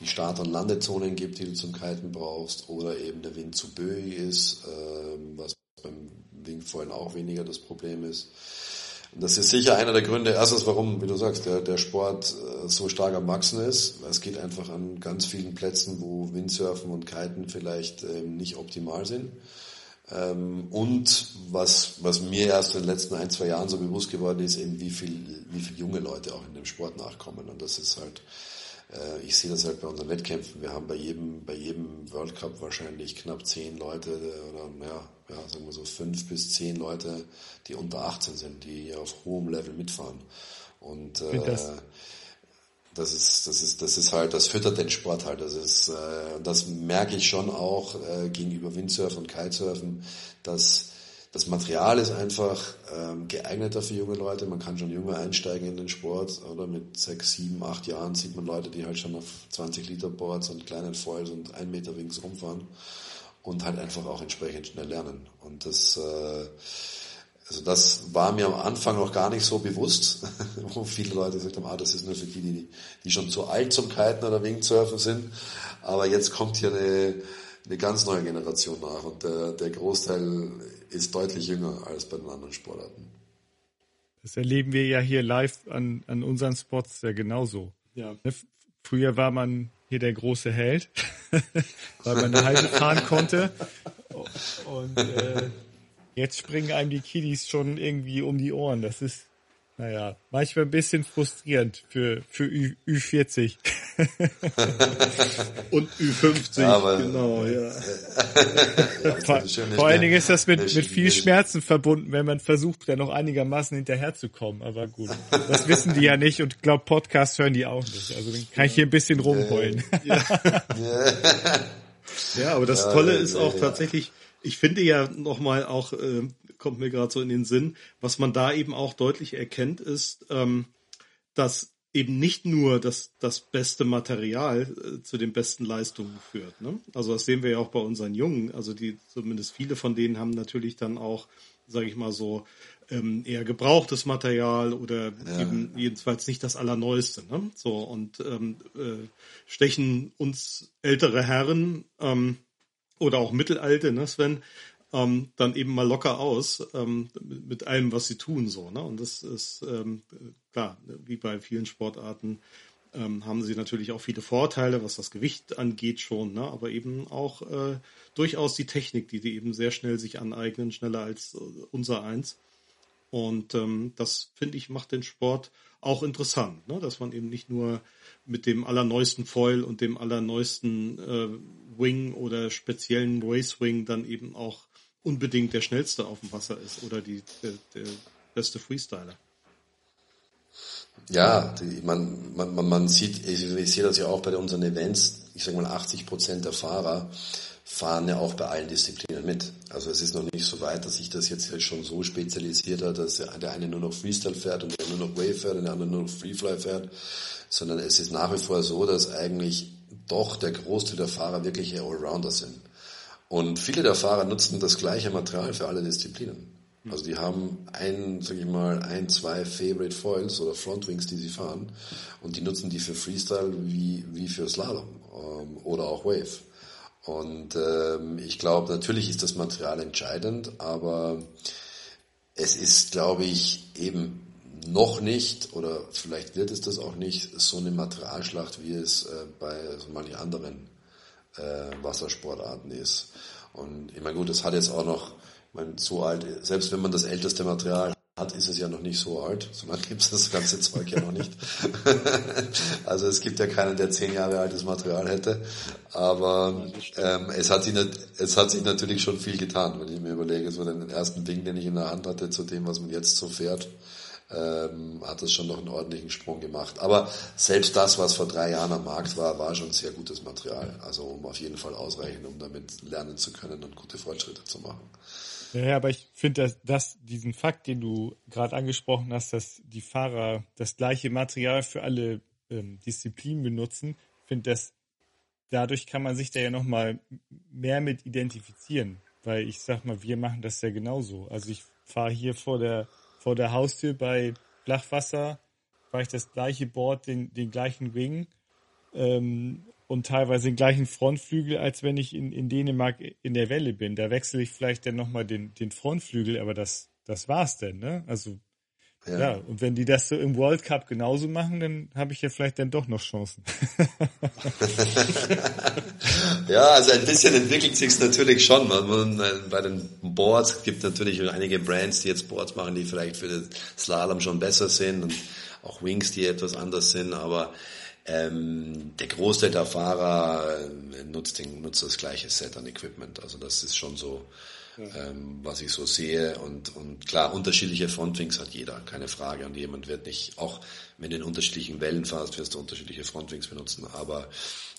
die Start- und Landezonen gibt, die du zum Kiten brauchst, oder eben der Wind zu böig ist, ähm, was beim Wingfoilen auch weniger das Problem ist. Und das ist sicher einer der Gründe, erstens, warum, wie du sagst, der, der Sport äh, so stark am Wachsen ist. Es geht einfach an ganz vielen Plätzen, wo Windsurfen und Kiten vielleicht ähm, nicht optimal sind. Ähm, und was, was mir erst in den letzten ein, zwei Jahren so bewusst geworden ist, eben wie viel, wie viel junge Leute auch in dem Sport nachkommen. Und das ist halt, ich sehe das halt bei unseren Wettkämpfen. Wir haben bei jedem, bei jedem World Cup wahrscheinlich knapp zehn Leute oder ja, ja, sagen wir so fünf bis zehn Leute, die unter 18 sind, die auf hohem Level mitfahren. Und äh, das? das ist, das ist, das ist halt, das füttert den Sport halt. Das ist, äh, das merke ich schon auch äh, gegenüber Windsurfen und Kitesurfen, dass das Material ist einfach ähm, geeigneter für junge Leute. Man kann schon jünger einsteigen in den Sport. Oder mit sechs, sieben, acht Jahren sieht man Leute, die halt schon auf 20 Liter Boards und kleinen Foils und ein Meter Wings rumfahren und halt einfach auch entsprechend schnell lernen. Und das, äh, also das war mir am Anfang noch gar nicht so bewusst, [laughs] wo viele Leute gesagt haben, ah, das ist nur für die, die, die schon zu alt zum Kiten oder Wingsurfen sind. Aber jetzt kommt hier eine, eine ganz neue Generation nach und der, der Großteil ist deutlich jünger als bei den anderen Sportarten. Das erleben wir ja hier live an, an unseren Spots ja genauso. Ja. Ne, früher war man hier der große Held, [laughs] weil man eine halbe fahren konnte. Und äh, jetzt springen einem die Kiddies schon irgendwie um die Ohren. Das ist, naja, manchmal ein bisschen frustrierend für, für Ü, Ü40. [laughs] Und Ü50, Aber, genau, ja. [laughs] ja vor, vor allen Dingen ist das mit, mit viel Schmerzen verbunden, wenn man versucht, da noch einigermaßen hinterherzukommen. Aber gut, das wissen die ja nicht und glaub, Podcasts hören die auch nicht. Also dann kann ich hier ein bisschen rumheulen. Ja, [laughs] ja aber das Tolle ist auch tatsächlich, ich finde ja nochmal auch, äh, kommt mir gerade so in den Sinn, was man da eben auch deutlich erkennt, ist, ähm, dass eben nicht nur das, das beste Material äh, zu den besten Leistungen führt. Ne? Also das sehen wir ja auch bei unseren Jungen. Also die, zumindest viele von denen haben natürlich dann auch, sage ich mal so, ähm, eher gebrauchtes Material oder ja. eben jedenfalls nicht das Allerneueste. Ne? So und ähm, äh, stechen uns ältere Herren ähm, oder auch mittelalte, ne, Sven, ähm, dann eben mal locker aus ähm, mit allem, was sie tun. So, ne? Und das ist ähm, klar, wie bei vielen Sportarten ähm, haben sie natürlich auch viele Vorteile, was das Gewicht angeht schon, ne? aber eben auch äh, durchaus die Technik, die die eben sehr schnell sich aneignen, schneller als äh, unser eins. Und ähm, das, finde ich, macht den Sport auch interessant, ne? dass man eben nicht nur mit dem allerneuesten Foil und dem allerneuesten äh, Wing oder speziellen Race Wing dann eben auch unbedingt der schnellste auf dem Wasser ist oder die, der, der beste Freestyler. Ja, die, man, man, man sieht, ich, ich sehe das ja auch bei unseren Events, ich sage mal 80 Prozent der Fahrer fahren ja auch bei allen Disziplinen mit. Also es ist noch nicht so weit, dass sich das jetzt schon so spezialisiert hat, dass der eine nur noch Freestyle fährt und der nur noch Wave fährt und der andere nur noch Freefly fährt, sondern es ist nach wie vor so, dass eigentlich doch der Großteil der Fahrer wirkliche Allrounder sind. Und viele der Fahrer nutzen das gleiche Material für alle Disziplinen. Also die haben ein, sag ich mal, ein, zwei Favorite Foils oder Frontwings, die sie fahren und die nutzen die für Freestyle wie, wie für Slalom ähm, oder auch Wave. Und ähm, ich glaube, natürlich ist das Material entscheidend, aber es ist, glaube ich, eben noch nicht oder vielleicht wird es das auch nicht so eine Materialschlacht, wie es äh, bei so manchen anderen äh, Wassersportarten ist. Und ich meine, gut, das hat jetzt auch noch, ich meine, so alt, selbst wenn man das älteste Material hat, ist es ja noch nicht so alt. So lange gibt es das ganze Zeug ja noch nicht. [laughs] also es gibt ja keinen, der zehn Jahre altes Material hätte. Aber ähm, es, hat sich, es hat sich natürlich schon viel getan, wenn ich mir überlege, so den ersten Ding, den ich in der Hand hatte, zu dem, was man jetzt so fährt, ähm, hat es schon noch einen ordentlichen Sprung gemacht. Aber selbst das, was vor drei Jahren am Markt war, war schon sehr gutes Material. Also um auf jeden Fall ausreichend, um damit lernen zu können und gute Fortschritte zu machen. Ja, aber ich finde, dass, dass diesen Fakt, den du gerade angesprochen hast, dass die Fahrer das gleiche Material für alle ähm, Disziplinen benutzen, finde dass dadurch kann man sich da ja nochmal mehr mit identifizieren. Weil ich sag mal, wir machen das ja genauso. Also ich fahre hier vor der, vor der Haustür bei Flachwasser, fahre ich das gleiche Board, den, den gleichen Wing. Ähm, und teilweise den gleichen Frontflügel, als wenn ich in, in Dänemark in der Welle bin. Da wechsle ich vielleicht dann nochmal den, den Frontflügel, aber das, das war's denn, ne? Also, ja. ja. und wenn die das so im World Cup genauso machen, dann habe ich ja vielleicht dann doch noch Chancen. [laughs] ja, also ein bisschen entwickelt sich's natürlich schon. Man, äh, bei den Boards gibt natürlich einige Brands, die jetzt Boards machen, die vielleicht für den Slalom schon besser sind und auch Wings, die etwas anders sind, aber ähm, der Großteil der Fahrer äh, nutzt, den, nutzt das gleiche Set an Equipment. Also das ist schon so, ja. ähm, was ich so sehe. Und, und klar, unterschiedliche Frontwings hat jeder, keine Frage. Und jemand wird nicht, auch wenn du in unterschiedlichen Wellen fährst, wirst du unterschiedliche Frontwings benutzen. Aber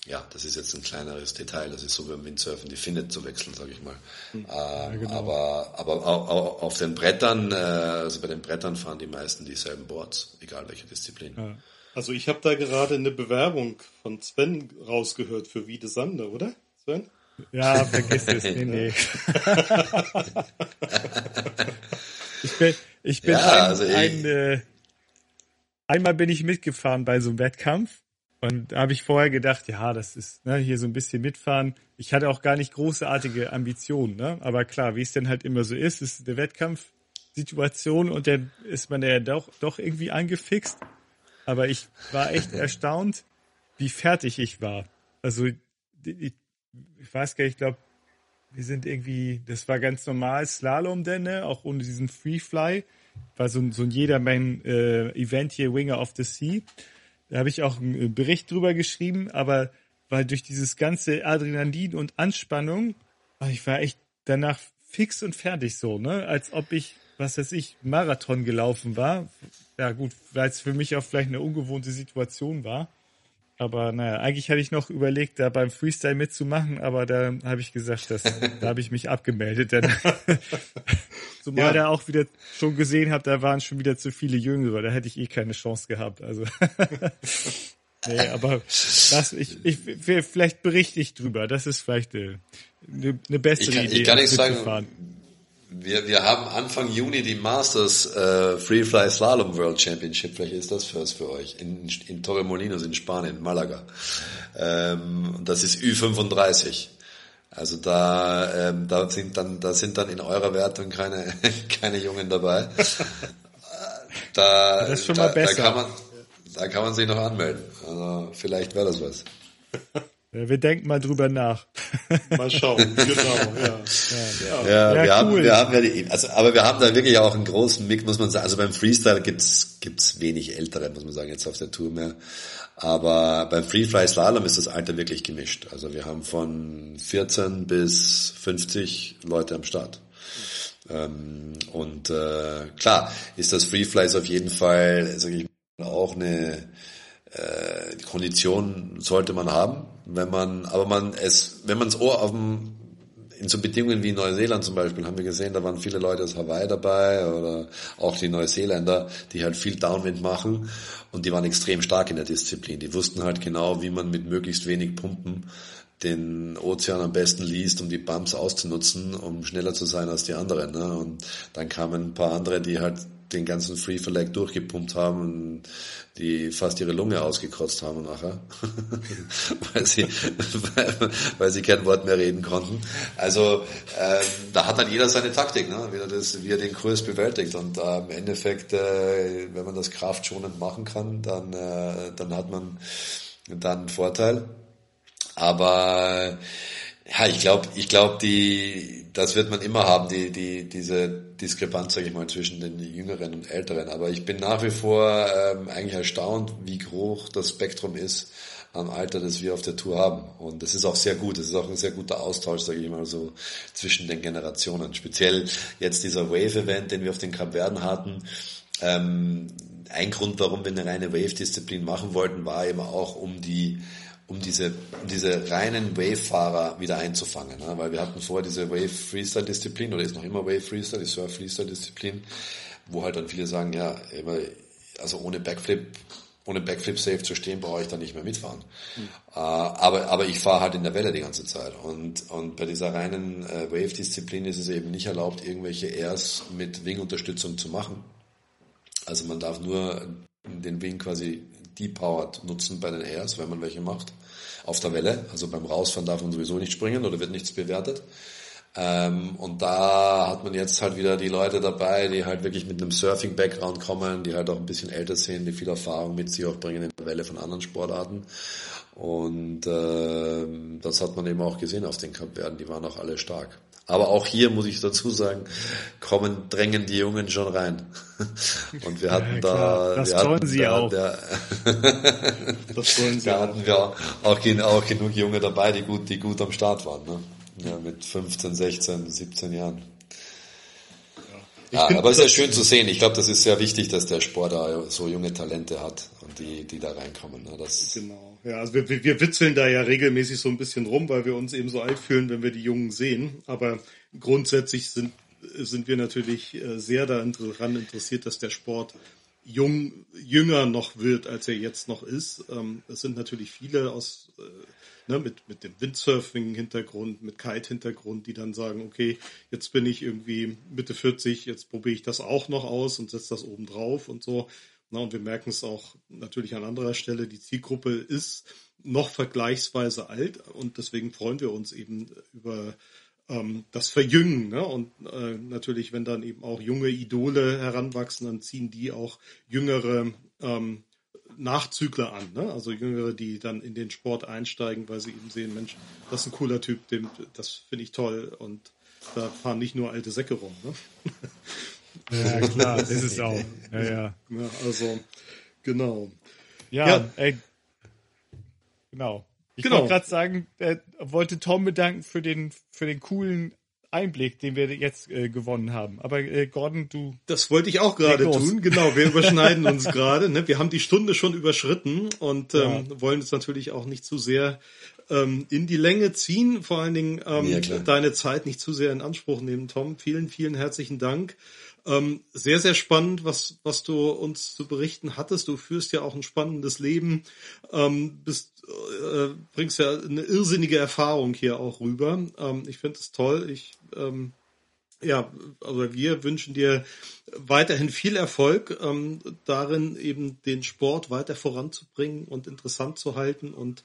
ja, das ist jetzt ein kleineres Detail. Das ist so wie beim Windsurfen, die Findet zu wechseln, sage ich mal. Hm. Ja, ähm, genau. Aber, aber auf den Brettern, äh, also bei den Brettern fahren die meisten dieselben Boards, egal welche Disziplin. Ja. Also ich habe da gerade eine Bewerbung von Sven rausgehört für Wiede Sander, oder? Sven? Ja, vergiss es. Nee, nee. [laughs] ich bin, ich bin ja, ein, also ein, äh, einmal bin ich mitgefahren bei so einem Wettkampf und da habe ich vorher gedacht, ja, das ist ne, hier so ein bisschen mitfahren. Ich hatte auch gar nicht großartige Ambitionen, ne? aber klar, wie es denn halt immer so ist, ist eine Wettkampfsituation und dann ist man ja doch, doch irgendwie angefixt. Aber ich war echt [laughs] erstaunt, wie fertig ich war. Also ich, ich weiß gar nicht, ich glaube, wir sind irgendwie, das war ganz normal Slalom denn, ne? auch ohne diesen Freefly. War so ein, so ein Jedermann-Event äh, hier, Winger of the Sea. Da habe ich auch einen Bericht drüber geschrieben, aber weil durch dieses ganze Adrenalin und Anspannung, ah, ich war echt danach fix und fertig so, ne? Als ob ich, was weiß ich, Marathon gelaufen war ja gut, weil es für mich auch vielleicht eine ungewohnte Situation war. Aber naja, eigentlich hatte ich noch überlegt, da beim Freestyle mitzumachen, aber da habe ich gesagt, dass, [laughs] da habe ich mich abgemeldet. Denn [laughs] Zumal ja. da auch wieder schon gesehen habe, da waren schon wieder zu viele Jüngere, da hätte ich eh keine Chance gehabt. Also [laughs] nee, aber das, ich, ich, vielleicht berichte ich drüber. Das ist vielleicht eine, eine bessere ich kann, Idee. Ich kann nicht sagen, wir, wir haben Anfang Juni die Masters äh, Freefly Slalom World Championship. Vielleicht ist das für, für euch in, in Torremolinos in Spanien, Malaga. Ähm, das ist Ü35. Also da, ähm, da sind dann, da sind dann in eurer Wertung keine, [laughs] keine Jungen dabei. Da, das ist schon mal da, besser. Da kann man, da kann man sich noch anmelden. Also vielleicht wäre das was. [laughs] Wir denken mal drüber nach. [laughs] Mal schauen, genau, ja. Ja, ja, ja wir, cool. haben, wir haben ja die, also, aber wir haben da wirklich auch einen großen Mix, muss man sagen. Also beim Freestyle gibt's gibt's wenig Ältere, muss man sagen, jetzt auf der Tour mehr. Aber beim Freefly Slalom ist das Alter wirklich gemischt. Also wir haben von 14 bis 50 Leute am Start. Ähm, und äh, klar ist das Freefly auf jeden Fall, sage ich mal, auch eine äh, Kondition sollte man haben, wenn man, aber man es, wenn man das Ohr auf dem in so Bedingungen wie Neuseeland zum Beispiel haben wir gesehen, da waren viele Leute aus Hawaii dabei oder auch die Neuseeländer, die halt viel Downwind machen und die waren extrem stark in der Disziplin. Die wussten halt genau, wie man mit möglichst wenig Pumpen den Ozean am besten liest, um die Bumps auszunutzen, um schneller zu sein als die anderen. Ne? Und dann kamen ein paar andere, die halt den ganzen Free Flag durchgepumpt haben und die fast ihre Lunge ausgekotzt haben nachher, [laughs] weil sie [laughs] weil, sie kein Wort mehr reden konnten. Also ähm, da hat dann jeder seine Taktik, ne? wie, er das, wie er den Kurs bewältigt. Und äh, im Endeffekt, äh, wenn man das kraftschonend machen kann, dann, äh, dann hat man dann einen Vorteil. Aber ja, ich glaube, ich glaube, die, das wird man immer haben, die, die, diese Diskrepanz, sage ich mal, zwischen den Jüngeren und Älteren. Aber ich bin nach wie vor ähm, eigentlich erstaunt, wie hoch das Spektrum ist am Alter, das wir auf der Tour haben. Und das ist auch sehr gut. Das ist auch ein sehr guter Austausch, sage ich mal so, zwischen den Generationen. Speziell jetzt dieser Wave-Event, den wir auf den Kapverden hatten. Ähm, ein Grund, warum wir eine reine Wave-Disziplin machen wollten, war eben auch, um die um diese, diese reinen Wave-Fahrer wieder einzufangen. Ne? Weil wir hatten vorher diese Wave-Freestyle-Disziplin oder ist noch immer Wave-Freestyle, die Surf-Freestyle-Disziplin, wo halt dann viele sagen, ja, also ohne Backflip, ohne Backflip safe zu stehen, brauche ich dann nicht mehr mitfahren. Mhm. Uh, aber, aber ich fahre halt in der Welle die ganze Zeit. Und, und bei dieser reinen äh, Wave-Disziplin ist es eben nicht erlaubt, irgendwelche Airs mit Wing-Unterstützung zu machen. Also man darf nur den Wing quasi depowered nutzen bei den Airs, wenn man welche macht, auf der Welle. Also beim Rausfahren darf man sowieso nicht springen oder wird nichts bewertet. Ähm, und da hat man jetzt halt wieder die Leute dabei, die halt wirklich mit einem Surfing-Background kommen, die halt auch ein bisschen älter sind, die viel Erfahrung mit sich auch bringen in der Welle von anderen Sportarten. Und äh, das hat man eben auch gesehen auf den Kapverden, die waren auch alle stark. Aber auch hier muss ich dazu sagen, kommen, drängen die Jungen schon rein. [laughs] Und wir hatten ja, da, das wir hatten sie da, auch. Der, [laughs] das wollen sie da hatten wir auch, auch, genug Junge dabei, die gut, die gut am Start waren, ne? Ja, mit 15, 16, 17 Jahren. Ja, aber es ist ja schön zu sehen. Ich glaube, das ist sehr wichtig, dass der Sport da so junge Talente hat die, die da reinkommen. Ne? Das genau. Ja, also wir, wir witzeln da ja regelmäßig so ein bisschen rum, weil wir uns eben so alt fühlen, wenn wir die Jungen sehen. Aber grundsätzlich sind, sind wir natürlich äh, sehr daran interessiert, dass der Sport jung, jünger noch wird, als er jetzt noch ist. Ähm, es sind natürlich viele aus äh, ne, mit, mit dem Windsurfing-Hintergrund, mit Kite-Hintergrund, die dann sagen, okay, jetzt bin ich irgendwie Mitte 40, jetzt probiere ich das auch noch aus und setze das oben drauf und so. Na, und wir merken es auch natürlich an anderer Stelle, die Zielgruppe ist noch vergleichsweise alt und deswegen freuen wir uns eben über ähm, das Verjüngen. Ne? Und äh, natürlich, wenn dann eben auch junge Idole heranwachsen, dann ziehen die auch jüngere ähm, Nachzügler an, ne? also Jüngere, die dann in den Sport einsteigen, weil sie eben sehen, Mensch, das ist ein cooler Typ, dem, das finde ich toll und da fahren nicht nur alte Säcke rum. Ne? [laughs] Ja, klar, das ist es auch. Ja, ja. ja also, genau. Ja, ja. Ey, genau. Ich genau. wollte gerade sagen, äh, wollte Tom bedanken für den, für den coolen Einblick, den wir jetzt äh, gewonnen haben. Aber äh, Gordon, du. Das wollte ich auch gerade tun. Genau, wir überschneiden uns gerade. Ne? Wir haben die Stunde schon überschritten und ähm, ja. wollen es natürlich auch nicht zu sehr ähm, in die Länge ziehen. Vor allen Dingen ähm, ja, deine Zeit nicht zu sehr in Anspruch nehmen, Tom. Vielen, vielen herzlichen Dank. Ähm, sehr, sehr spannend, was, was du uns zu berichten hattest. Du führst ja auch ein spannendes Leben, ähm, bist, äh, bringst ja eine irrsinnige Erfahrung hier auch rüber. Ähm, ich finde es toll. Ich ähm, ja, also wir wünschen dir weiterhin viel Erfolg ähm, darin, eben den Sport weiter voranzubringen und interessant zu halten und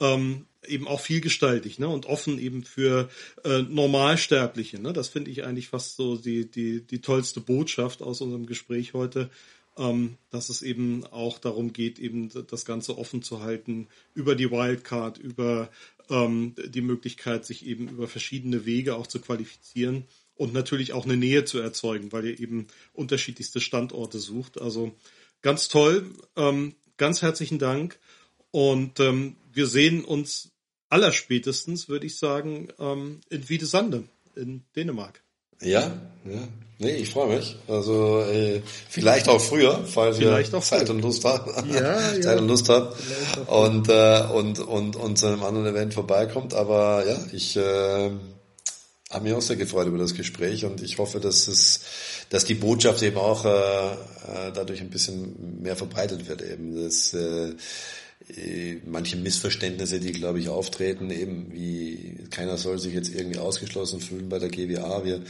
ähm, eben auch vielgestaltig ne? und offen eben für äh, Normalsterbliche. Ne? Das finde ich eigentlich fast so die, die, die tollste Botschaft aus unserem Gespräch heute, ähm, dass es eben auch darum geht, eben das Ganze offen zu halten über die Wildcard, über ähm, die Möglichkeit, sich eben über verschiedene Wege auch zu qualifizieren und natürlich auch eine Nähe zu erzeugen, weil ihr eben unterschiedlichste Standorte sucht. Also ganz toll, ähm, ganz herzlichen Dank und ähm, wir sehen uns allerspätestens, würde ich sagen, ähm, in Wiedesande in Dänemark. Ja, ja. Nee, ich freue mich. Also äh, vielleicht auch früher, falls vielleicht ihr [laughs] Zeit und Lust habt. Ja, Zeit ja. und Lust habt. Und, äh, und, und, und zu einem anderen Event vorbeikommt. Aber ja, ich äh, habe mich auch sehr gefreut über das Gespräch und ich hoffe, dass es, dass die Botschaft eben auch äh, äh dadurch ein bisschen mehr verbreitet wird eben. Das, äh, manche Missverständnisse, die, glaube ich, auftreten, eben wie keiner soll sich jetzt irgendwie ausgeschlossen fühlen bei der GWA. Wir,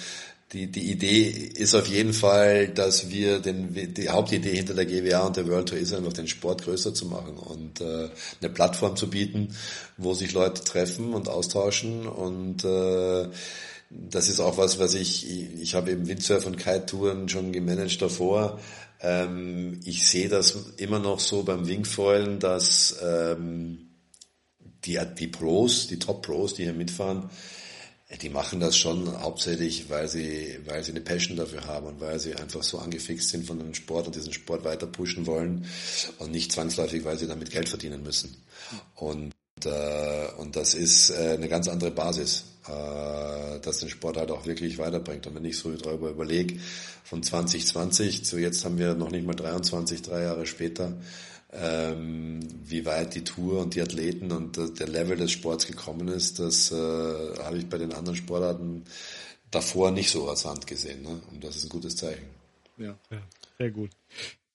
die, die Idee ist auf jeden Fall, dass wir den, die Hauptidee hinter der GWA und der World Tour ist einfach den Sport größer zu machen und äh, eine Plattform zu bieten, wo sich Leute treffen und austauschen und äh, das ist auch was, was ich, ich habe eben Windsurf und Kite-Touren schon gemanagt davor. Ähm, ich sehe das immer noch so beim Wingfoilen, dass ähm, die, die Pros, die Top-Pros, die hier mitfahren, die machen das schon hauptsächlich, weil sie, weil sie eine Passion dafür haben und weil sie einfach so angefixt sind von dem Sport und diesen Sport weiter pushen wollen und nicht zwangsläufig, weil sie damit Geld verdienen müssen. Und, äh, und das ist äh, eine ganz andere Basis, äh, dass den Sport halt auch wirklich weiterbringt. Und wenn ich so darüber überlege, von 2020 zu jetzt haben wir noch nicht mal 23, drei Jahre später, ähm, wie weit die Tour und die Athleten und der Level des Sports gekommen ist, das äh, habe ich bei den anderen Sportarten davor nicht so rasant gesehen. Ne? Und das ist ein gutes Zeichen. Ja, ja sehr gut.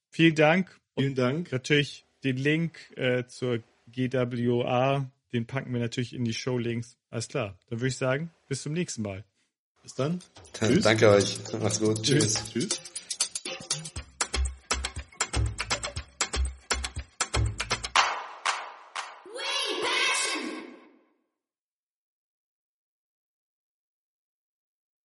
Vielen Dank. Vielen Dank. Natürlich den Link äh, zur GWA, den packen wir natürlich in die Show-Links. Alles klar. Dann würde ich sagen, bis zum nächsten Mal. Bis dann. Danke euch. Macht's gut. Tschüss. Tschüss.